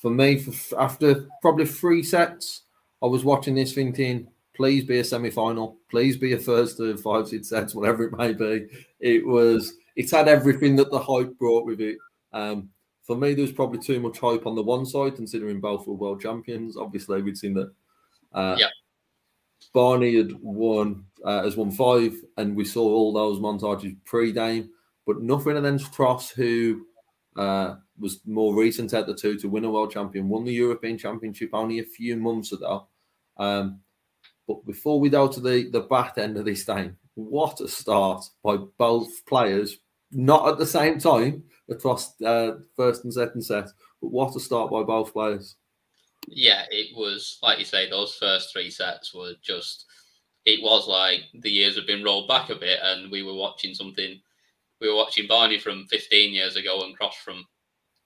for me, for, after probably three sets, I was watching this thinking, please be a semi final, please be a first to five, six sets, whatever it may be. It was, it's had everything that the hype brought with it. Um, for me, there was probably too much hype on the one side, considering both were world champions. Obviously, we'd seen that. Uh, yeah. Barney had won, uh, has won five, and we saw all those montages pre-game, but nothing against Cross, who uh, was more recent at the two to win a world champion, won the European Championship only a few months ago. Um, but before we go to the, the back end of this game, what a start by both players, not at the same time across uh, first and second set, but what a start by both players. Yeah, it was like you say, those first three sets were just. It was like the years had been rolled back a bit, and we were watching something. We were watching Barney from 15 years ago and Cross from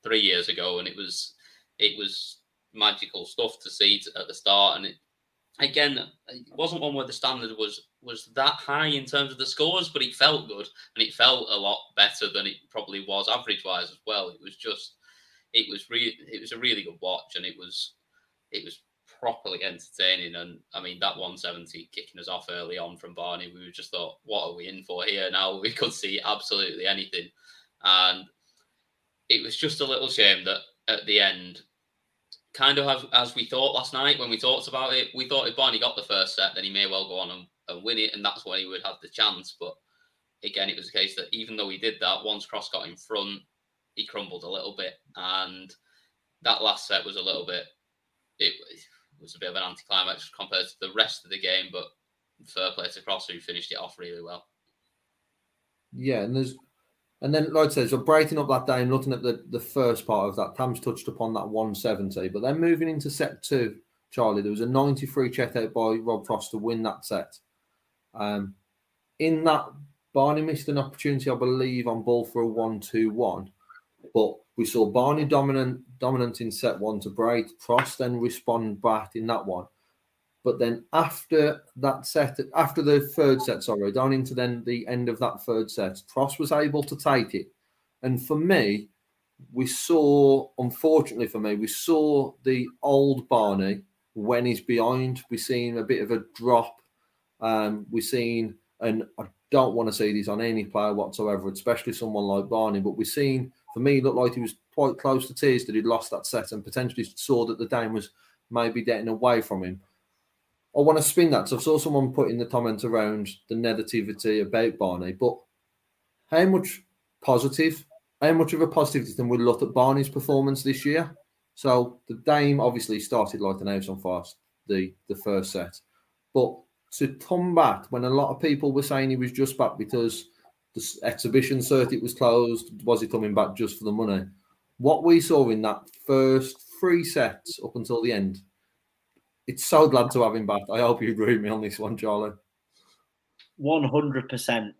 three years ago, and it was it was magical stuff to see at the start. And it, again, it wasn't one where the standard was was that high in terms of the scores, but it felt good and it felt a lot better than it probably was average wise as well. It was just, it was really, it was a really good watch, and it was, it was properly entertaining. And I mean, that 170 kicking us off early on from Barney, we just thought, what are we in for here? Now we could see absolutely anything, and it was just a little shame that at the end kind of have, as we thought last night when we talked about it, we thought if Barney got the first set, then he may well go on and, and win it, and that's when he would have the chance. But again, it was a case that even though he did that, once Cross got in front, he crumbled a little bit, and that last set was a little bit. It was a bit of an anticlimax compared to the rest of the game, but fair play to Cross who finished it off really well. Yeah, and there's and then, like I said, so breaking up that day and looking at the, the first part of that, Tam's touched upon that 170. But then moving into set two, Charlie, there was a 93 check out by Rob Cross to win that set. Um, in that, Barney missed an opportunity, I believe, on ball for a 1 2 1. But we saw Barney dominant dominant in set one to break. Cross then respond back in that one. But then after that set, after the third set, sorry, down into then the end of that third set, Cross was able to take it. And for me, we saw, unfortunately for me, we saw the old Barney when he's behind. We've seen a bit of a drop. Um, we've seen, and I don't want to see this on any player whatsoever, especially someone like Barney, but we've seen, for me, it looked like he was quite close to tears that he'd lost that set and potentially saw that the game was maybe getting away from him. I want to spin that. So I saw someone put in the comment around the negativity about Barney, but how much positive, how much of a positive can we look at Barney's performance this year? So the Dame obviously started like an house on fast, the the first set, but to come back when a lot of people were saying he was just back because the exhibition circuit was closed, was he coming back just for the money? What we saw in that first three sets up until the end it's so glad to have him back. I hope you agree with me on this one, Charlie. One hundred percent,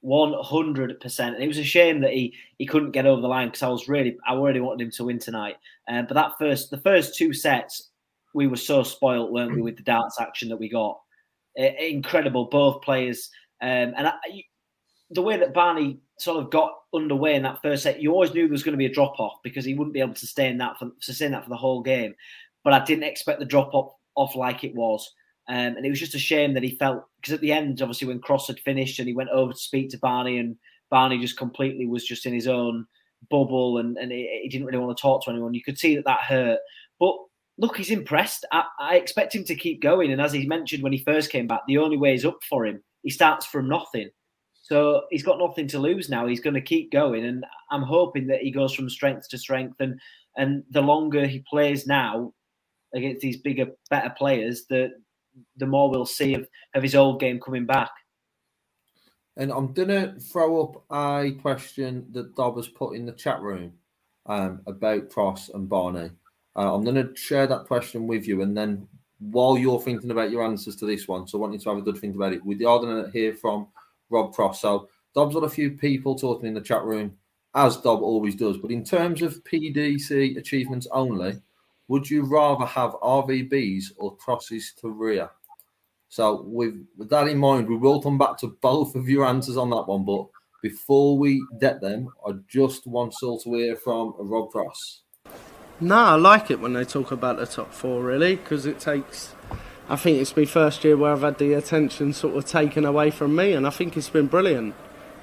one hundred percent. And it was a shame that he he couldn't get over the line because I was really I really wanted him to win tonight. Um, but that first the first two sets, we were so spoilt, weren't we, with the darts action that we got? Uh, incredible, both players. Um, and I, the way that Barney sort of got underway in that first set, you always knew there was going to be a drop off because he wouldn't be able to sustain that for sustain that for the whole game but I didn't expect the drop off, off like it was. Um, and it was just a shame that he felt because at the end, obviously, when Cross had finished and he went over to speak to Barney, and Barney just completely was just in his own bubble and, and he, he didn't really want to talk to anyone. You could see that that hurt. But look, he's impressed. I, I, expect him to keep going. And as he mentioned when he first came back, the only way is up for him. He starts from nothing. So he's got nothing to lose now. He's going to keep going. And I'm hoping that he goes from strength to strength. And, and the longer he plays now, against these bigger, better players, the the more we'll see of, of his old game coming back. And I'm gonna throw up a question that Dob has put in the chat room um, about Cross and Barney. Uh, I'm gonna share that question with you, and then while you're thinking about your answers to this one, so I want you to have a good think about it. We are to hear from Rob Cross. So Dob's got a few people talking in the chat room, as Dob always does. But in terms of PDC achievements only, would you rather have RVBs or crosses to rear? So, with, with that in mind, we will come back to both of your answers on that one. But before we get them, I just want to hear from Rob Cross. No, I like it when they talk about the top four, really, because it takes. I think it's my first year where I've had the attention sort of taken away from me, and I think it's been brilliant.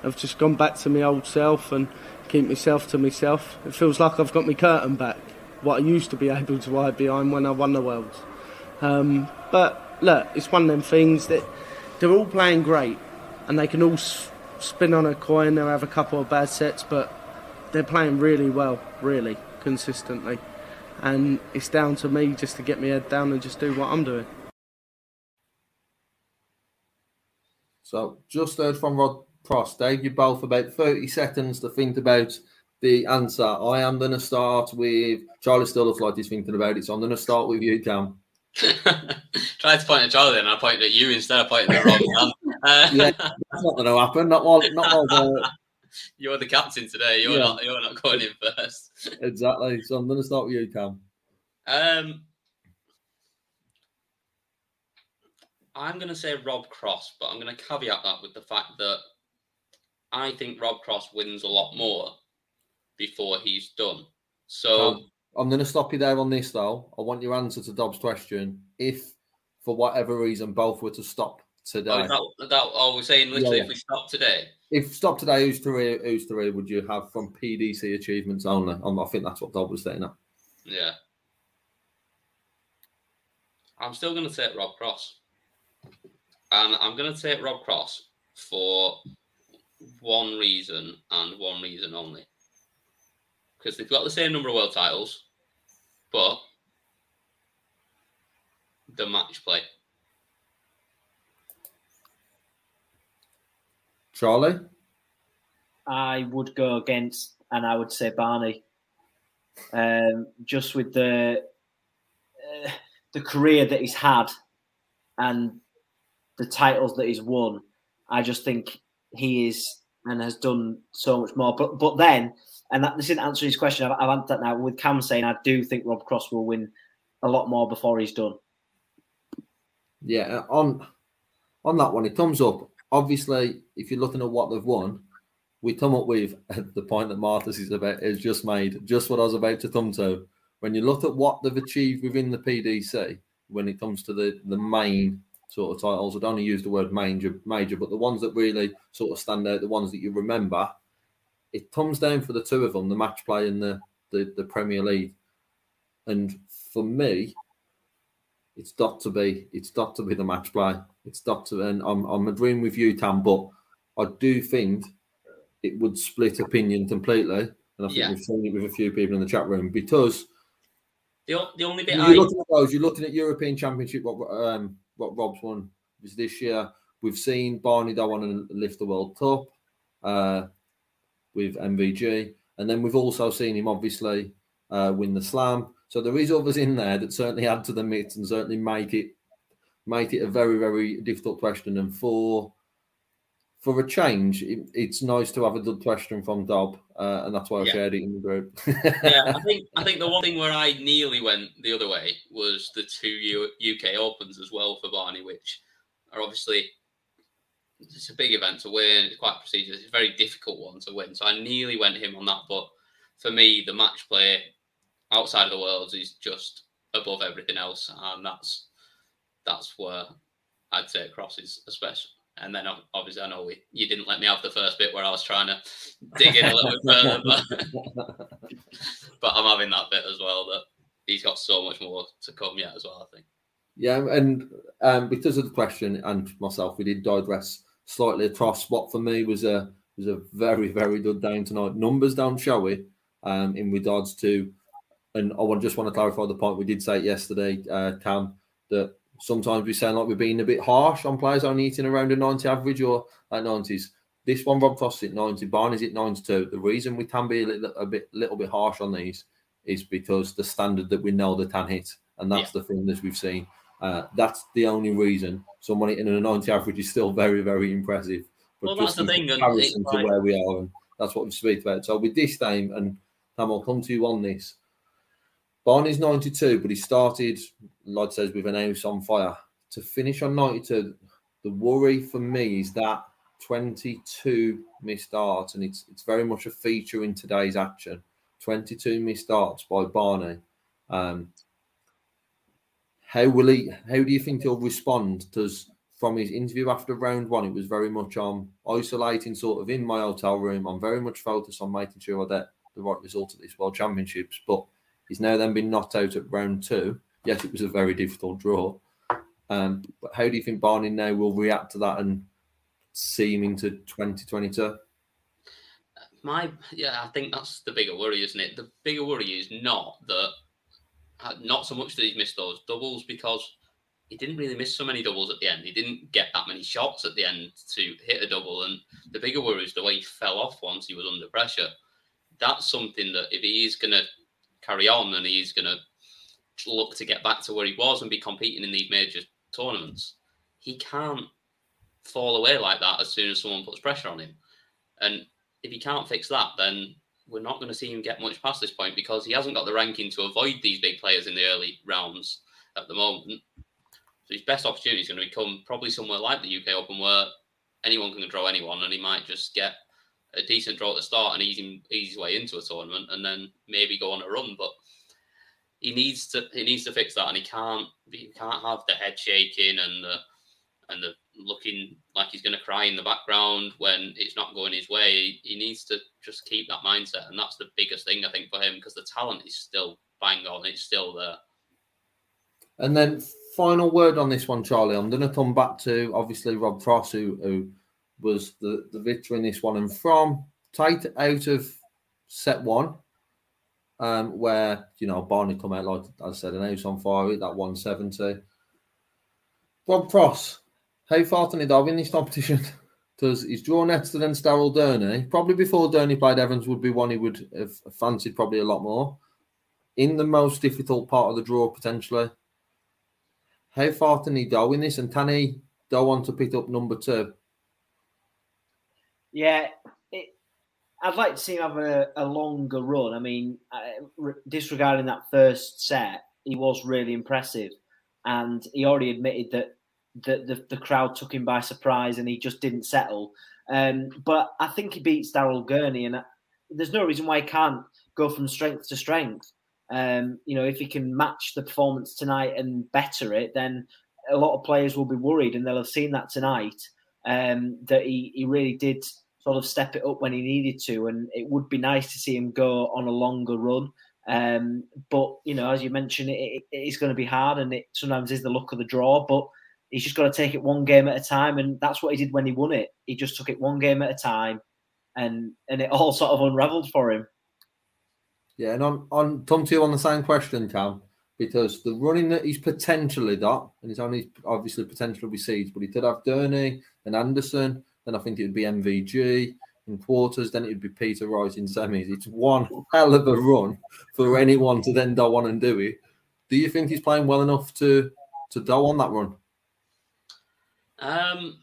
I've just gone back to my old self and keep myself to myself. It feels like I've got my curtain back, what I used to be able to hide behind when I won the Worlds. Um, but look, it's one of them things that they're all playing great and they can all spin on a coin, they'll have a couple of bad sets, but they're playing really well, really, consistently. And it's down to me just to get my head down and just do what I'm doing. So just heard from Rob Cross. Dave, you both about 30 seconds to think about the answer. I am going to start with Charlie still looks like he's thinking about it, so I'm going to start with you, Cam. Tried to point at Charlie and I pointed at you instead of pointing at the wrong man. Uh, Yeah, that's not going to happen. Not while, not while uh, you're the captain today. You're Yeah. not. You're not going in first. exactly. So I'm going to start with you, Cam. Um, I'm going to say Rob Cross, but I'm going to caveat that with the fact that I think Rob Cross wins a lot more before he's done. So Um, I'm going to stop you there on this, though. I want your answer to Dobbs' question. If, for whatever reason, both were to stop today, oh, that, that, oh, we're saying literally Yeah, if we stop today. if stop today, who's three? Who's three would you have from PDC achievements only? Um, I think that's what Dob was saying. At. Yeah. I'm still going to take Rob Cross. And I'm going to take Rob Cross for one reason and one reason only. Because they've got the same number of world titles, but the match play. Charlie, I would go against, and I would say Barney. Um, just with the uh, the career that he's had and the titles that he's won, I just think he is and has done so much more. But but then, and that this isn't answer his question. I've, I've answered that now with Cam saying I do think Rob Cross will win a lot more before he's done. yeah, on on that one, it comes up. Obviously, if you're looking at what they've won, we come up with the point that Marthas is about is just made, just what I was about to come to. When you look at what they've achieved within the PDC, when it comes to the the main sort of titles, I'd only use the word major, major, but the ones that really sort of stand out, the ones that you remember, it comes down for the two of them, the match play and the the, the Premier League. And for me, it's got to be it's got to be the match play. It's got to, and I'm I'm agreeing with you, Tam, but I do think it would split opinion completely, and I think Yeah. we've seen it with a few people in the chat room because The, the only bit you're I looking at those. You're looking at European Championship. What um what Rob's won was this year. We've seen Barney don't want to lift the World Cup uh, with MVG, and then we've also seen him obviously uh, win the Slam. So there is others in there that certainly add to the mix and certainly make it make it a very very difficult question. And for for a change, it, it's nice to have a good question from Dob, uh, and that's why I Yeah. shared it in the group. yeah, I think I think the one thing where I nearly went the other way was the two U- UK Opens as well for Barney, which are obviously it's a big event to win. It's quite prestigious. It's a very difficult one to win. So I nearly went him on that, but for me, the match play outside of the worlds is just above everything else, and that's that's where I'd say Cross is especially. And then obviously, I know we, you didn't let me have the first bit where I was trying to dig in a little bit further, but, but I'm having that bit as well. That he's got so much more to come yet as well. I think. Yeah, and um, because of the question and myself, we did digress slightly across what for me was a was a very very good game tonight. Numbers down, shall we? um, in regards to, and I want just want to clarify the point we did say yesterday, uh, Cam, that sometimes we sound like we're being a bit harsh on players only hitting around a ninety average or at nineties. This one, Rob Cross at ninety, Barney's at ninety two. The reason we can be a little, a bit little bit harsh on these is because the standard that we know they can hit, and that's the thing that we've seen. Uh, that's the only reason someone hitting a 90 average is still very, very impressive. Well, that's the in thing, and comparison to like- where we are, and that's what we speak about. So with this game, and Tam, I'll come to you on this. Barney's 92, but he started, Lod says, with an house on fire. To finish on 92, the worry for me is that 22 missed starts, and it's it's very much a feature in today's action. 22 missed starts by Barney. Um, how will he? How do you think he'll respond? Does from his interview after round one, it was very much on isolating, sort of in my hotel room. I'm very much focused on making sure I get the right result at this World Championships. But he's now then been knocked out at round two. Yes, it was a very difficult draw. Um, but how do you think Barney now will react to that and see him into 2022? My yeah, I think that's the bigger worry, isn't it? The bigger worry is not that, uh, not so much that he's missed those doubles because he didn't really miss so many doubles at the end. He didn't get that many shots at the end to hit a double. And the bigger worry is the way he fell off once he was under pressure. That's something that if he is going to carry on and he's going to look to get back to where he was and be competing in these major tournaments, he can't fall away like that as soon as someone puts pressure on him. And if he can't fix that, then we're not going to see him get much past this point because he hasn't got the ranking to avoid these big players in the early rounds at the moment. So his best opportunity is going to become probably somewhere like the UK Open where anyone can draw anyone and he might just get a decent draw the start and ease, him, ease his way into a tournament and then maybe go on a run. But he needs to he needs to fix that and he can't he can't have the head shaking and the and the looking like he's going to cry in the background when it's not going his way. He needs to just keep that mindset, and that's the biggest thing I think for him because the talent is still bang on, it's still there. And then final word on this one, Charlie. I'm going to come back to obviously Rob Cross, who, who was the, the victor in this one, and from tight out of set one, um, where you know Barney come out like I said, an house on fire at that 170. Rob Cross, how far can he dog in this competition? Because he's drawn Exton and Daryl Gurney. Probably before Gurney played Evans would be one he would have fancied probably a lot more. In the most difficult part of the draw, potentially. How far can he go in this? And can he go on to pick up number two? Yeah, it, I'd like to see him have a, a longer run. I mean, uh, disregarding that first set, he was really impressive. And he already admitted that the, the, the crowd took him by surprise and he just didn't settle. Um, but I think he beats Daryl Gurney, and uh, there's no reason why he can't go from strength to strength. Um, you know, if he can match the performance tonight and better it, then a lot of players will be worried, and they'll have seen that tonight um, that he, he really did sort of step it up when he needed to, and it would be nice to see him go on a longer run. Um, but you know, as you mentioned, it, it is going to be hard, and it sometimes is the luck of the draw. But he's just got to take it one game at a time, and that's what he did when he won it. He just took it one game at a time, and and it all sort of unravelled for him. Yeah, and on on come to you on the same question, Cam, because the running that he's potentially got, and he's only obviously potential be but he did have Gurney and Anderson, then I think it would be MVG in quarters, then it would be Peter Wright in semis. It's one hell of a run for anyone to then go on and do it. Do you think he's playing well enough to to go on that run? Um,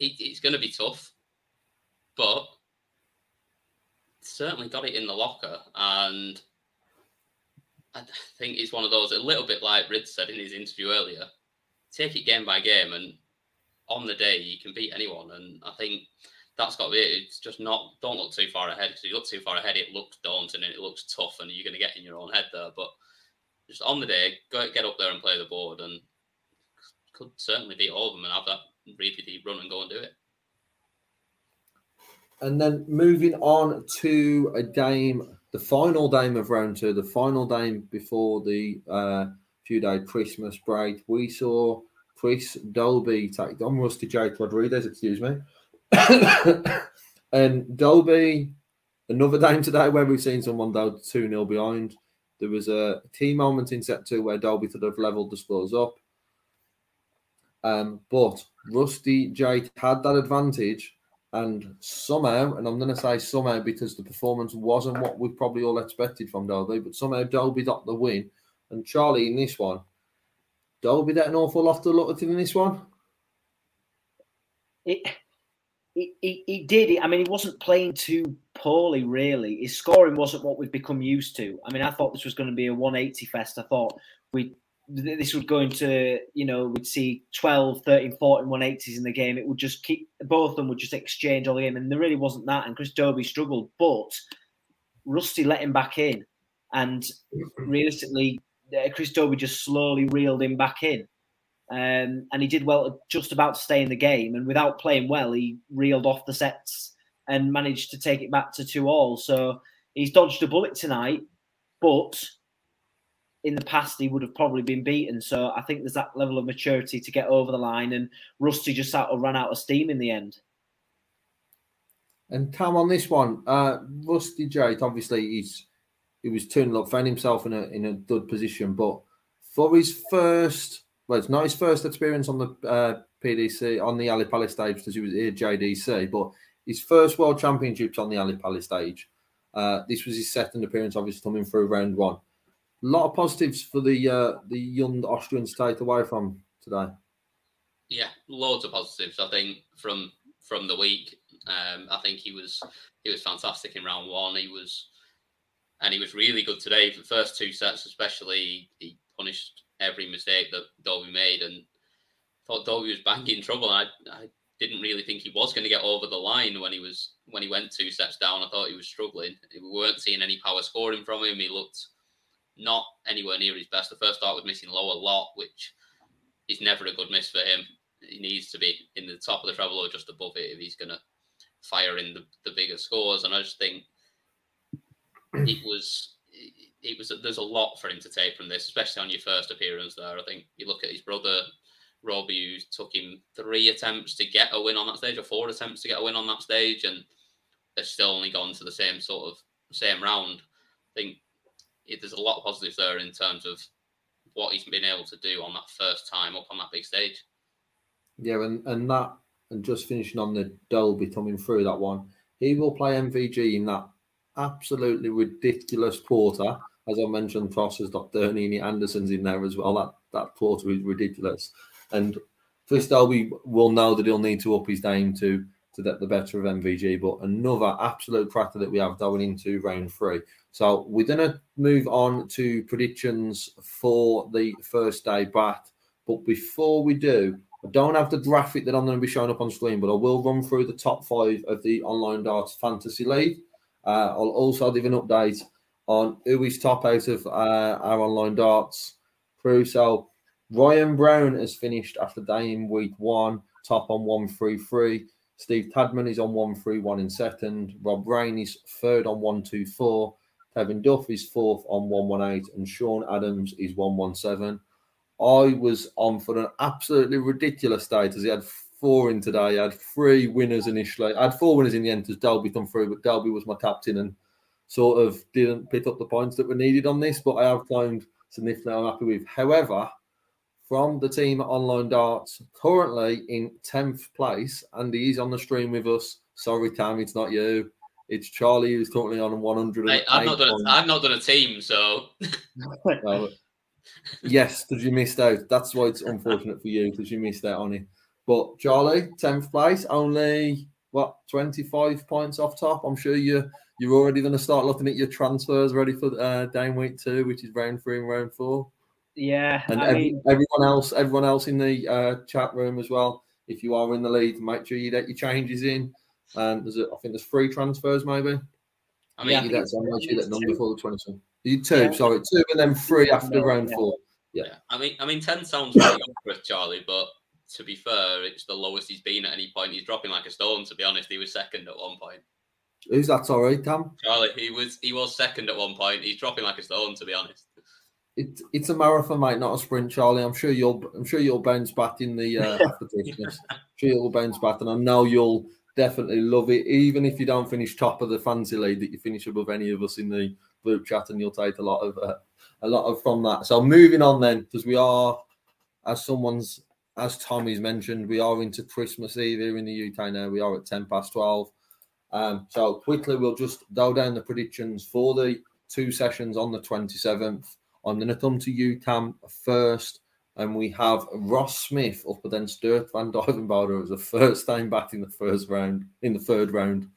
it, it's going to be tough, but certainly got it in the locker, and I think it's one of those a little bit like Rid said in his interview earlier. Take it game by game, and on the day you can beat anyone, and I think that's got to be it. It's just not don't look too far ahead because you look too far ahead, it looks daunting and it looks tough, and you're going to get in your own head there. But just on the day, go get up there and play the board, and could certainly beat all of them and have that really deep run and go and do it. And then moving on to a game, the final game of round two, the final game before the uh, few day Christmas break, we saw Chris Dobey take on Rusty J. Rodriguez, excuse me. and Dobey, another game today where we've seen someone go 2 0 behind. There was a key moment in set two where Dobey could have levelled the scores up. Um, but Rusty Jake had that advantage, and somehow, and I'm going to say somehow because the performance wasn't what we probably all expected from Dobey, but somehow Dobey got the win. And Charlie in this one, Dobey got an awful lot look at in this one. It, he, he, he did. I mean, he wasn't playing too poorly, really. His scoring wasn't what we've become used to. I mean, I thought this was going to be a 180 fest. I thought we this would go into, you know, we'd see 12, 13, 14, 180s in the game. It would just keep, both of them would just exchange all the game. And there really wasn't that. And Chris Dobey struggled, but Rusty let him back in. And realistically, Chris Dobey just slowly reeled him back in. Um, and he did well, just about to stay in the game. And without playing well, he reeled off the sets and managed to take it back to two all. So he's dodged a bullet tonight, but in the past he would have probably been beaten. So I think there's that level of maturity to get over the line, and Rusty just sort of ran out of steam in the end. And Tam on this one, uh, Rusty Jake, obviously he's he was turning up, found himself in a in a good position, but for his first, well, it's not his first experience on the uh, PDC on the Ali Pali stage because he was here JDC, but his first World Championships on the Ali Pali stage. Uh, this was his second appearance, obviously coming through round one. A lot of positives for the uh, the young Austrian state away from today. Yeah, loads of positives. I think from from the week, um, I think he was he was fantastic in round one. He was, and he was really good today. For the first two sets, especially, he punished every mistake that Dobey made, and thought Dobey was banging trouble. I I didn't really think he was going to get over the line when he was when he went two sets down. I thought he was struggling. We weren't seeing any power scoring from him. He looked not anywhere near his best. The first start was missing low a lot, which is never a good miss for him. He needs to be in the top of the treble or just above it if he's going to fire in the, the bigger scores. And I just think it was it was there's a lot for him to take from this, especially on your first appearance there. I think you look at his brother Robbie, who took him three attempts to get a win on that stage, or four attempts to get a win on that stage, and they've still only gone to the same sort of same round. I think it, there's a lot of positives there in terms of what he's been able to do on that first time up on that big stage. Yeah, and, and that and just finishing on the Dobey coming through that one, he will play MVG in that absolutely ridiculous quarter. As I mentioned, Foster's got Dernini Anderson's in there as well. That that quarter is ridiculous. And Chris Dobey will know that he'll need to up his game to to get the better of MVG. But another absolute cracker that we have going into round three. So we're gonna move on to predictions for the first day back. But before we do, I don't have the graphic that I'm going to be showing up on screen, but I will run through the top five of the online darts fantasy league. Uh, I'll also give an update on who is top out of uh, our online darts crew. So Ryan Brown has finished after day in week one, top on 133. Steve Tadman is on 131 in second. Rob Rain is third on 124. Kevin Duff is fourth on 118. And Sean Adams is 117. I was on for an absolutely ridiculous day because he had four in today. I had three winners initially. I had four winners in the end because Dobey come through, but Dobey was my captain and sort of didn't pick up the points that were needed on this. But I have climbed significantly. I'm happy with. However, from the team at Online Darts, currently in 10th place, and he's on the stream with us. Sorry, Tam, it's not you. It's Charlie who's currently on 100. I've not done. A, I've not done a team, so. yes, because you missed out. That's why it's unfortunate for you because you missed out on it. But Charlie, 10th place, only what 25 points off top. I'm sure you you're already going to start looking at your transfers ready for uh, down week two, which is round three and round four. Yeah, and I every, mean, everyone else, everyone else in the uh, chat room as well. If you are in the lead, make sure you get your changes in. And there's, a, I think there's three transfers maybe. I mean, you get some, make sure you get none before the twenty two. You two, yeah. sorry, two, and then three after round yeah. four. Yeah. yeah. I mean, I mean, ten sounds pretty good for Charlie, but to be fair, it's the lowest he's been at any point. He's dropping like a stone. To be honest, he was second at one point. Who's that? Sorry, Tam. Charlie, he was he was second at one point. He's dropping like a stone. To be honest. It, it's a marathon, mate, not a sprint, Charlie. I'm sure you'll. I'm sure you'll bounce back in the uh, after. I'm sure you'll bounce back, and I know you'll definitely love it. Even if you don't finish top of the fancy league, that you finish above any of us in the group chat, and you'll take a lot of uh, a lot of from that. So moving on then, because we are, as someone's as Tommy's mentioned, we are into Christmas Eve here in the UK now. We are at ten past twelve. Um, so quickly, we'll just go down the predictions for the two sessions on the twenty seventh. I'm going to come to you, Cam, first. And we have Ross Smith up against Dirk van Duivenbode as a first time back in the first round, in the third round.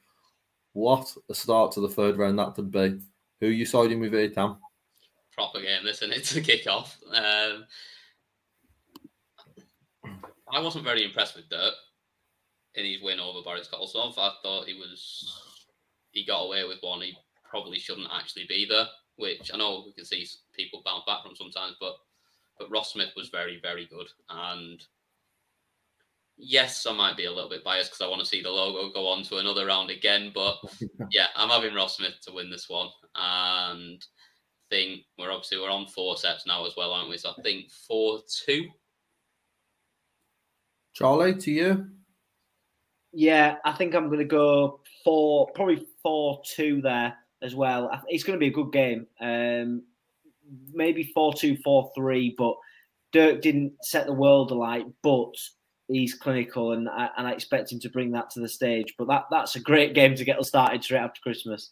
What a start to the third round that could be. Who are you siding with here, Cam? Proper game, and it's a kick off. Um, I wasn't very impressed with Dirk in his win over Boris Koltsov. I thought he was he got away with one he probably shouldn't actually be there, which I know we can see people bounce back from sometimes, but but Ross Smith was very, very good. And yes, I might be a little bit biased because I want to see the logo go on to another round again. But yeah, I'm having Ross Smith to win this one. And I think we're obviously we're on four sets now as well, aren't we? So I think four two. Charlie, to you. Yeah, I think I'm going to go four, probably four two there as well. It's going to be a good game. Um, maybe four two, four three, but Dirk didn't set the world alight, but he's clinical, and I, and I expect him to bring that to the stage. But that that's a great game to get us started straight after Christmas.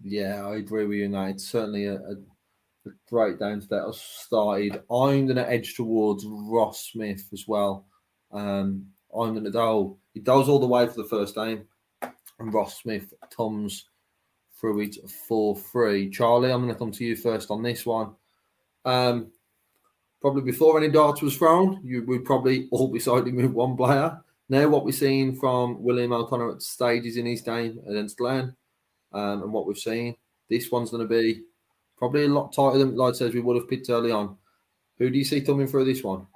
Yeah, I agree with you. It's certainly a, a, a great down to get us started. I'm going to edge towards Ross Smith as well. Um, to go. He does all the way for the first game, and Ross Smith comes through it for free. Charlie, I'm going to come to you first on this one. Um, probably before any darts was thrown, you would probably all be siding with one player. Now, what we're seeing from William O'Connor at stages in his game against Glenn, um, and what we've seen, this one's going to be probably a lot tighter than, I said, we would have picked early on. Who do you see coming through this one?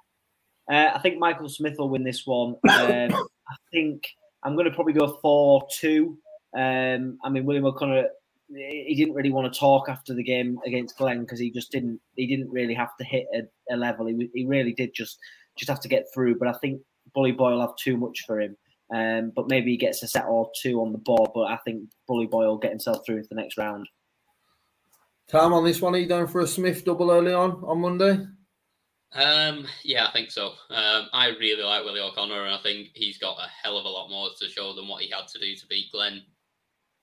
Uh, I think Michael Smith will win this one. Um, I think I'm going to probably go 4 2. Um, I mean, William O'Connor, he didn't really want to talk after the game against Glenn because he just didn't. He didn't really have to hit a, a level. He, he really did just just have to get through. But I think Bully Boy will have too much for him. Um, but maybe he gets a set or two on the board. But I think Bully Boy will get himself through into the next round. Tom, on this one, are you going for a Smith double early on on Monday? Um, yeah, I think so. Um, I really like Willie O'Connor, and I think he's got a hell of a lot more to show than what he had to do to beat Glenn.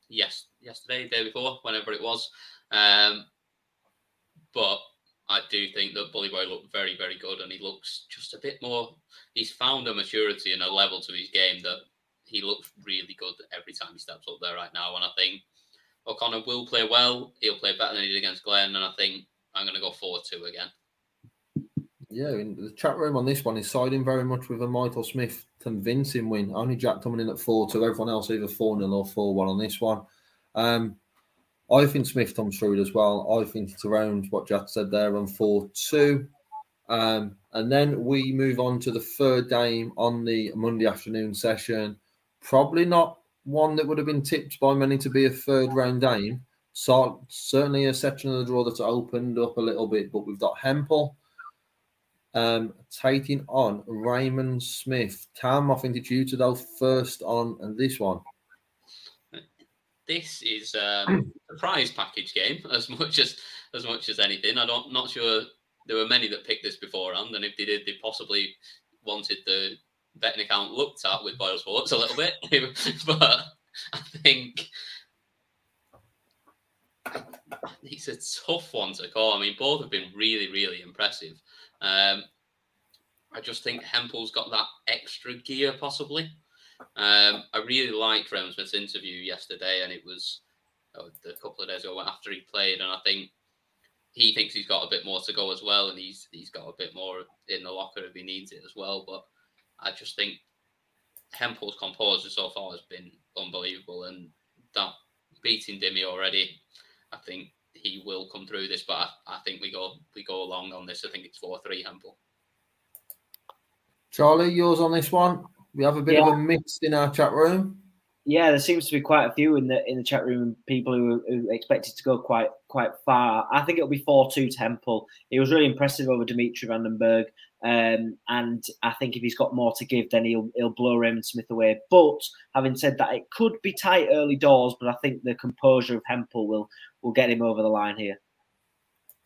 Yes, yesterday, day before, whenever it was. Um, but I do think that Bully Boy looked very, very good, and he looks just a bit more. He's found a maturity and a level to his game that he looks really good every time he steps up there right now. And I think O'Connor will play well. He'll play better than he did against Glenn, and I think I'm going to go four two again yeah, in the chat room on this one is siding very much with a Michael Smith convincing win. Only Jack coming in at 4 2, everyone else either 4 0 or 4 1 on this one. Um, I think Smith comes through as well. I think it's around what Jack said there on 4 2. Um, and then we move on to the third game on the Monday afternoon session. Probably not one that would have been tipped by many to be a third round game. So certainly a section of the draw that's opened up a little bit, but we've got Hempel um, taking on Raymond Smith. Cam, I think it's you to go first on this one. This is um, a prize package game as much as as much as anything. I don't not sure there were many that picked this beforehand, and if they did, they possibly wanted the betting account looked at with BoyleSports a little bit. but I think it's a tough one to call. I mean, both have been really, really impressive. Um, I just think Hempel's got that extra gear, possibly. Um, I really liked Raymond Smith's interview yesterday, and it was oh, a couple of days ago after he played, and I think he thinks he's got a bit more to go as well, and he's he's got a bit more in the locker if he needs it as well. But I just think Hempel's composure so far has been unbelievable, and that beating Dimmy already, I think he will come through this, but I, I think we go we go along on this. I think it's four three Hempel. Charlie, yours on this one? We have a bit yeah. of a mix in our chat room. Yeah, there seems to be quite a few in the in the chat room. People who, who expected to go quite quite far. I think it'll be four two Hempel. He was really impressive over Dimitri Van den Bergh, um, and I think if he's got more to give, then he'll he'll blow Raymond Smith away. But having said that, it could be tight early doors. But I think the composure of Hempel will will get him over the line here.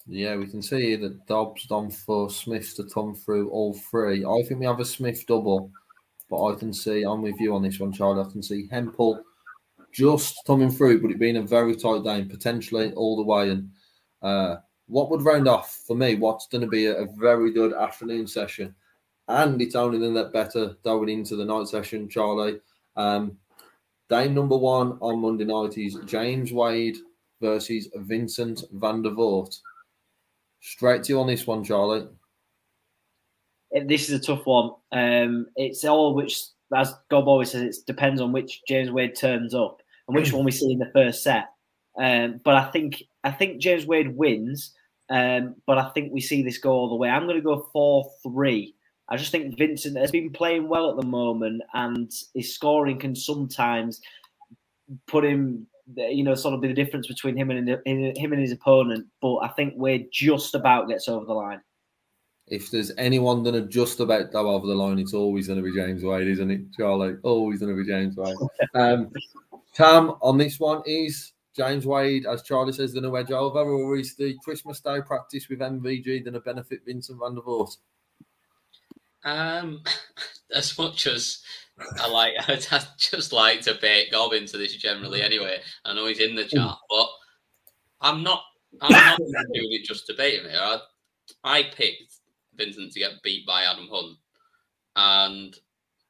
Yeah, we can see that Dobbs done for Smith to come through all three. I think we have a Smith double, but I can see I'm with you on this one, Charlie. I can see Hempel just coming through, but it being a very tight game, potentially all the way. And uh, what would round off for me? What's going to be a, a very good afternoon session, and it's only going to get better going into the night session, Charlie. Um, game number one on Monday night is James Wade versus Vincent van der Voort. Straight to you on this one, Charlie. This is a tough one. Um, it's all which, as Gob always says, it depends on which James Wade turns up and which one we see in the first set. Um, but I think I think James Wade wins, Um, but I think we see this go all the way. I'm going to go 4 3. I just think Vincent has been playing well at the moment, and his scoring can sometimes put him, you know, sort of be the difference between him and him and his opponent. But I think Wade just about gets over the line. If there's anyone going to just about go over the line, it's always going to be James Wade, isn't it, Charlie? Always going to be James Wade. um, Tam, on this one, is James Wade, as Charlie says, to wedge over, or is the Christmas Day practice with MVG to benefit Vincent van der Voort? Um, as much as I like, I just like to bait Gob into this generally. Anyway, I know he's in the chat, but I'm not. I'm not doing it just to bait him here. I, I picked Vincent to get beat by Adam Hunt, and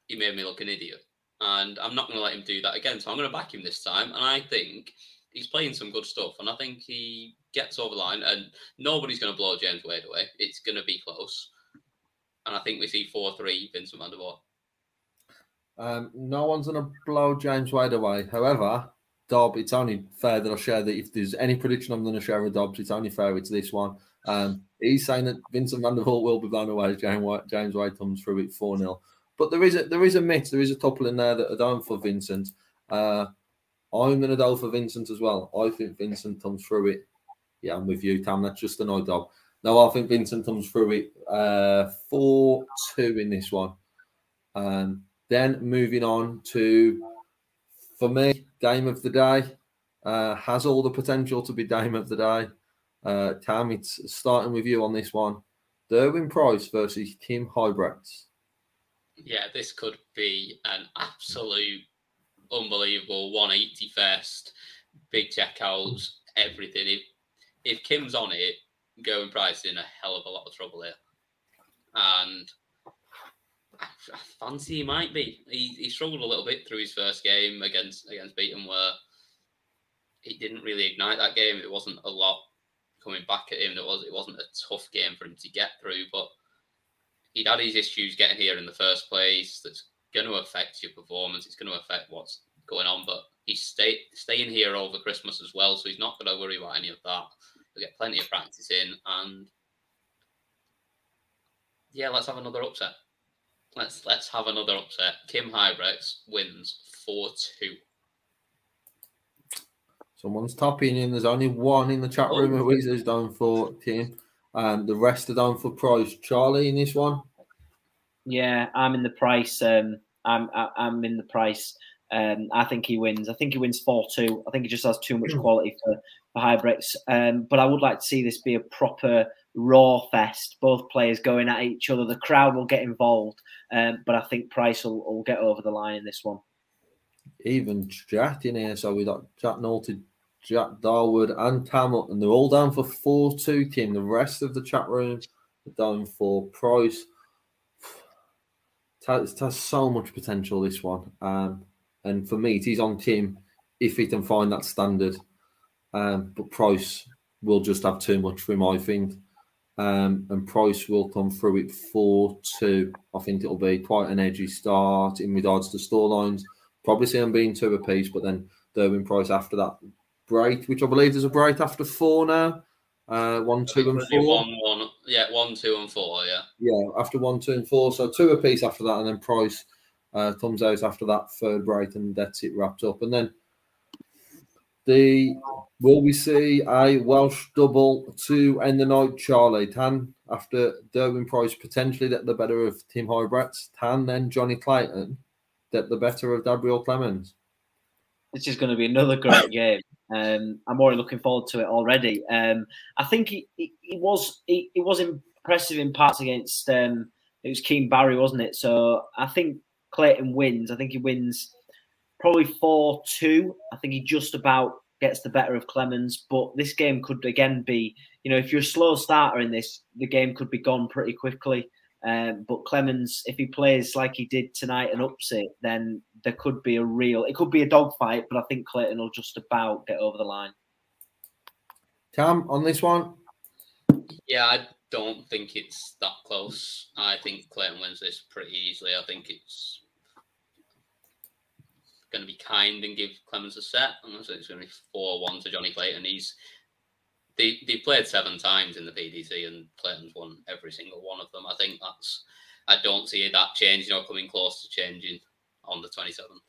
he made me look an idiot. And I'm not going to let him do that again. So I'm going to back him this time. And I think he's playing some good stuff, and I think he gets over the line. And nobody's going to blow James Wade away. It's going to be close and I think we see four three Vincent van der Voort. Um, no one's going to blow James Wade away. However, Dob, it's only fair that I share that if there's any prediction I'm going to share with Dobbs, it's only fair it's this one. Um, he's saying that Vincent van der Voort will be blown away James Wade, James Wade comes through it 4 0. But there is a there is a myth, there is a couple in there that are down for Vincent. Uh, I'm going to go for Vincent as well. I think Vincent comes through it. Yeah, I'm with you, Tam. That's just an odd dog. No, I think Vincent comes through it uh, 4 2 in this one. Um, then moving on to, for me, game of the day. Uh, has all the potential to be game of the day. Uh, Tam, it's starting with you on this one. Gerwyn Price versus Kim Huybrechts. Yeah, this could be an absolute unbelievable 180 first, big checkouts, everything. If if Kim's on it, Gerwyn Price in a hell of a lot of trouble here. And I, I fancy he might be. He, he struggled a little bit through his first game against against Beaton, where he didn't really ignite that game. It wasn't a lot coming back at him. It was it wasn't a tough game for him to get through, but he'd had his issues getting here in the first place. That's going to affect your performance. It's going to affect what's going on. But he's stay, staying here over Christmas as well, so he's not going to worry about any of that. He'll get plenty of practice in, and yeah, let's have another upset. Let's let's have another upset. Kim Huybrechts wins four two. Someone's topping in. There's only one in the chat room oh. who's down for Kim. and the rest are down for Price. Charlie in this one. Yeah, I'm in the price. Um, I'm I'm in the price. Um, I think he wins. I think he wins four two. I think he just has too much hmm. quality for for. Um, but I would like to see this be a proper raw fest. Both players going at each other. The crowd will get involved, um, but I think Price will, will, get over the line in this one. Even Jack in here, so we got Jack Norton, Jack Darwood, and Tamil, and they're all down for four two. Team. The rest of the chat room are down for Price. It has, so much potential. This one, um, and for me, it is on Kim if he can find that standard um, but Price will just have too much for him, I think. Um, and Price will come through it 4 2. I think it'll be quite an edgy start in regards to store lines. Probably see them being two apiece, but then Gerwyn Price after that break, which I believe there's a break after four now. Uh, one, two, and four. One, one, yeah, one, two, and four. Yeah. Yeah, after one, two, and four. So two apiece after that, and then Price uh, comes out after that third break, and that's it wrapped up. And then the will we see a Welsh double to end the night, Charlie Tan after Gerwyn Price potentially get the better of Kim Huybrechts, Tan then Johnny Clayton get the better of Gabriel Clemens. This is going to be another great game. Um, I'm already looking forward to it already. Um, I think he, was he, was impressive in parts against um, it was Keane Barry, wasn't it? So I think Clayton wins. I think he wins probably 4 2. I think he just about gets the better of Clemens. But this game could again be, you know, if you're a slow starter in this, the game could be gone pretty quickly. Um, but Clemens, if he plays like he did tonight and ups it, then there could be a real, it could be a dogfight. But I think Clayton will just about get over the line. Tom, on this one? Yeah, I don't think it's that close. I think Clayton wins this pretty easily. I think it's going to be kind and give Clemens a set, unless it's going to be 4 1 to Johnny Clayton. He's they they played seven times in the PDC and Clayton's won every single one of them. I think that's I don't see that changing or coming close to changing on the twenty seventh.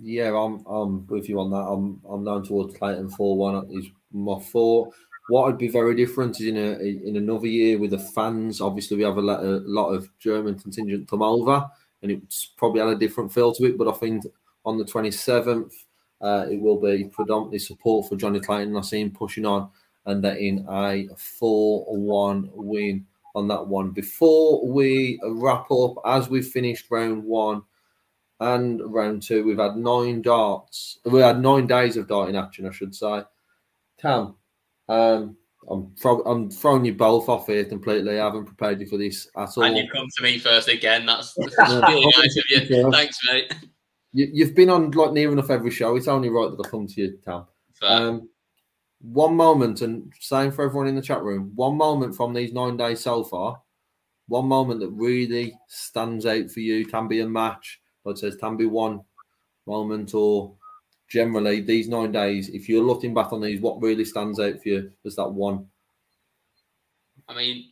Yeah, I'm I'm with you on that. I'm I'm down towards Clayton four one is my four. What would be very different is in a in another year with the fans. Obviously, we have a lot, a lot of German contingent come over, and it's probably had a different feel to it. But I think on the twenty seventh, uh, it will be predominantly support for Johnny Clayton. I see him pushing on, and in a four one win on that one. Before we wrap up, as we've finished round one and round two, we've had nine darts. We had nine days of darting action, I should say. Cam, um, I'm, throw, I'm throwing you both off here completely. I haven't prepared you for this at all. And you come to me first again. That's, that's really nice of you. Thanks, mate. You, have been on like near enough every show. It's only right that I come to you, Tam. Um, one moment, and same for everyone in the chat room. One moment from these nine days so far. One moment that really stands out for you can be a match, it says can be one moment, or generally these nine days. If you're looking back on these, what really stands out for you is that one? I mean,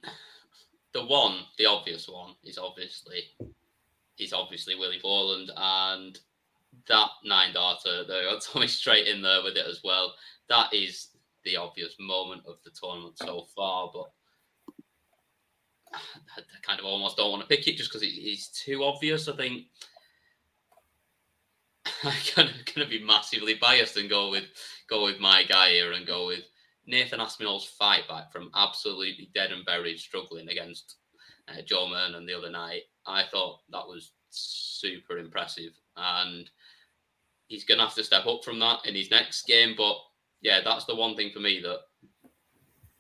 the one, the obvious one, is obviously is obviously Willie Borland, and that nine darter, they got Tommy straight in there with it as well. That is the obvious moment of the tournament so far, but I kind of almost don't want to pick it just because it's too obvious. I think I'm gonna, gonna be massively biased and go with go with my guy here and go with Nathan Aspinall's fight back from absolutely dead and buried, struggling against uh, Joe Murnan the other night. I thought that was super impressive, and he's to have to step up from that in his next game. But yeah, that's the one thing for me that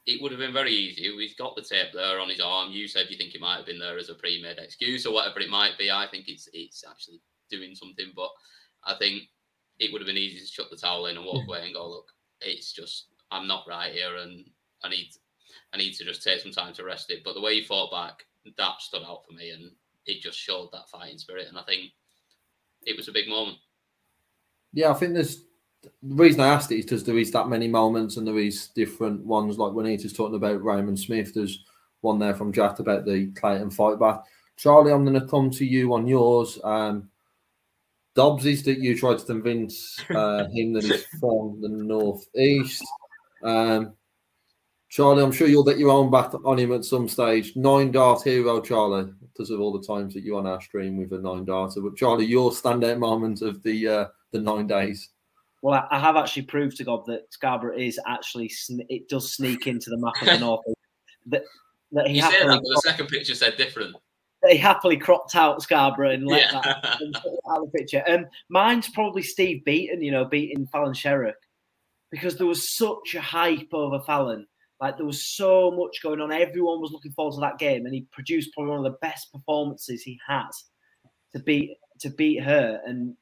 it would have been very easy. He's got the tape there on his arm. You said you think it might have been there as a pre-made excuse or whatever it might be. I think it's it's actually doing something, but I think it would have been easy to shut the towel in and walk away and go, look, it's just I'm not right here, and I need I need to just take some time to rest it. But the way he fought back, that stood out for me, and it just showed that fighting spirit. And I think it was a big moment. Yeah, I think there's the reason I asked it is because there is that many moments and there is different ones. Like when he's talking about Raymond Smith, there's one there from Jack about the Clayton fight back. Charlie, I'm going to come to you on yours. Um, Dobbs is that you tried to convince uh, him that he's from the northeast. Um, Charlie, I'm sure you'll get your own back on him at some stage. Nine dart hero, Charlie, because of all the times that you on our stream with a nine darter. But Charlie, your standout moment of the uh, the nine days. Well, I have actually proved to God that Scarborough is actually it does sneak into the map of the north. That, that he you say that, but the second picture said different. He happily cropped out Scarborough and let yeah. that out of the picture. And um, mine's probably Steve Beaton, you know, beating Fallon Sherrock, because there was such a hype over Fallon. Like there was so much going on. Everyone was looking forward to that game, and he produced probably one of the best performances he has to beat to beat her. And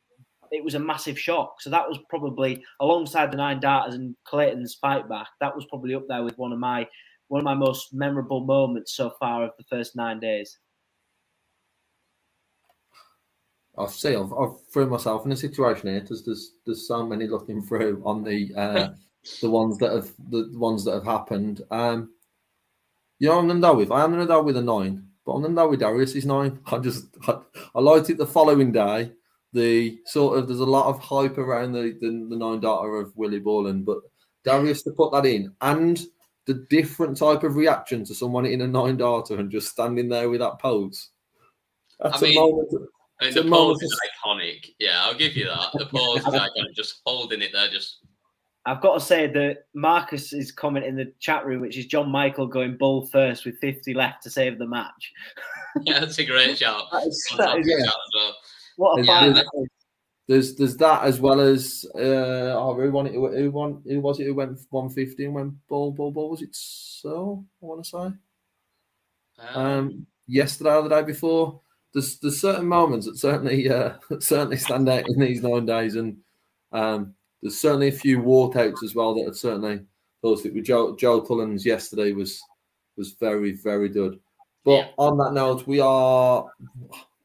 it was a massive shock. So that was probably alongside the nine darters and Clayton's fight back. That was probably up there with one of my one of my most memorable moments so far of the first nine days. I see. I've, I've threw myself in a situation here because there's there's so many looking through on the uh, the ones that have the ones that have happened. Um, you know, I'm to go with I am to go with a nine, but I'm to go with Darius is nine. I just I, I liked it the following day the sort of there's a lot of hype around the the, the nine darter of Willie Borland, but Darius to put that in and the different type of reaction to someone in a nine darter and just standing there with that pose. That's I mean, a moment. I mean, the pause is iconic. Yeah, I'll give you that. The pause is iconic. Just holding it there, just. I've got to say that Marcus is comment in the chat room, which is John Michael going bull first with 50 left to save the match. yeah, that's a great shout. that is, that is, yeah. What a there's, there's, there's that as well as uh, oh, who won it? Who won? Who was it? Who went 150 and went ball, ball, ball? Was it so? I want to say. Um, um, yesterday or the day before. There's there's certain moments that certainly uh, certainly stand out in these nine days, and um, there's certainly a few walkouts as well that have certainly those with Joe Joe Cullen's yesterday was was very very good. But yeah. on that note, we are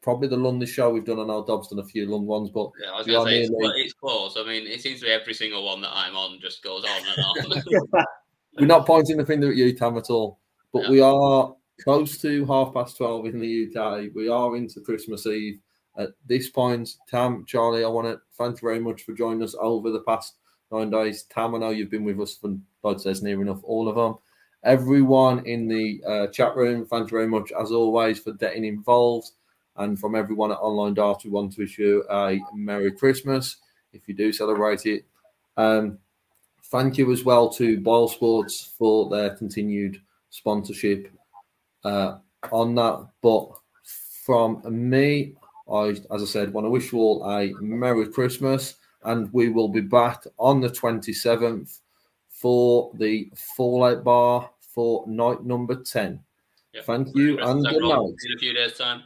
probably the longest show we've done. I know Dobbs done a few long ones, but Yeah, I was going to say it's, nearly- well, it's close. I mean, it seems to be every single one that I'm on just goes on and on. we're not pointing the finger at you, Tam, at all. But No. we are close to half past 12 in the UK. We are into Christmas Eve. At this point, Tam, Charlie, I want to thank you very much for joining us over the past nine days. Tam, I know you've been with us for, like says, near enough all of them. Everyone in the uh, chat room, thank you very much, as always, for getting involved. And from everyone at Online Dart, we want to wish you a Merry Christmas if you do celebrate it. Um, thank you as well to BoyleSports for their continued sponsorship uh, on that. But from me, I, as I said, want to wish you all a Merry Christmas, and we will be back on the 27th for the Fallout Bar for night number 10. Yeah. Thank you Christmas, and good night. In a few days' time.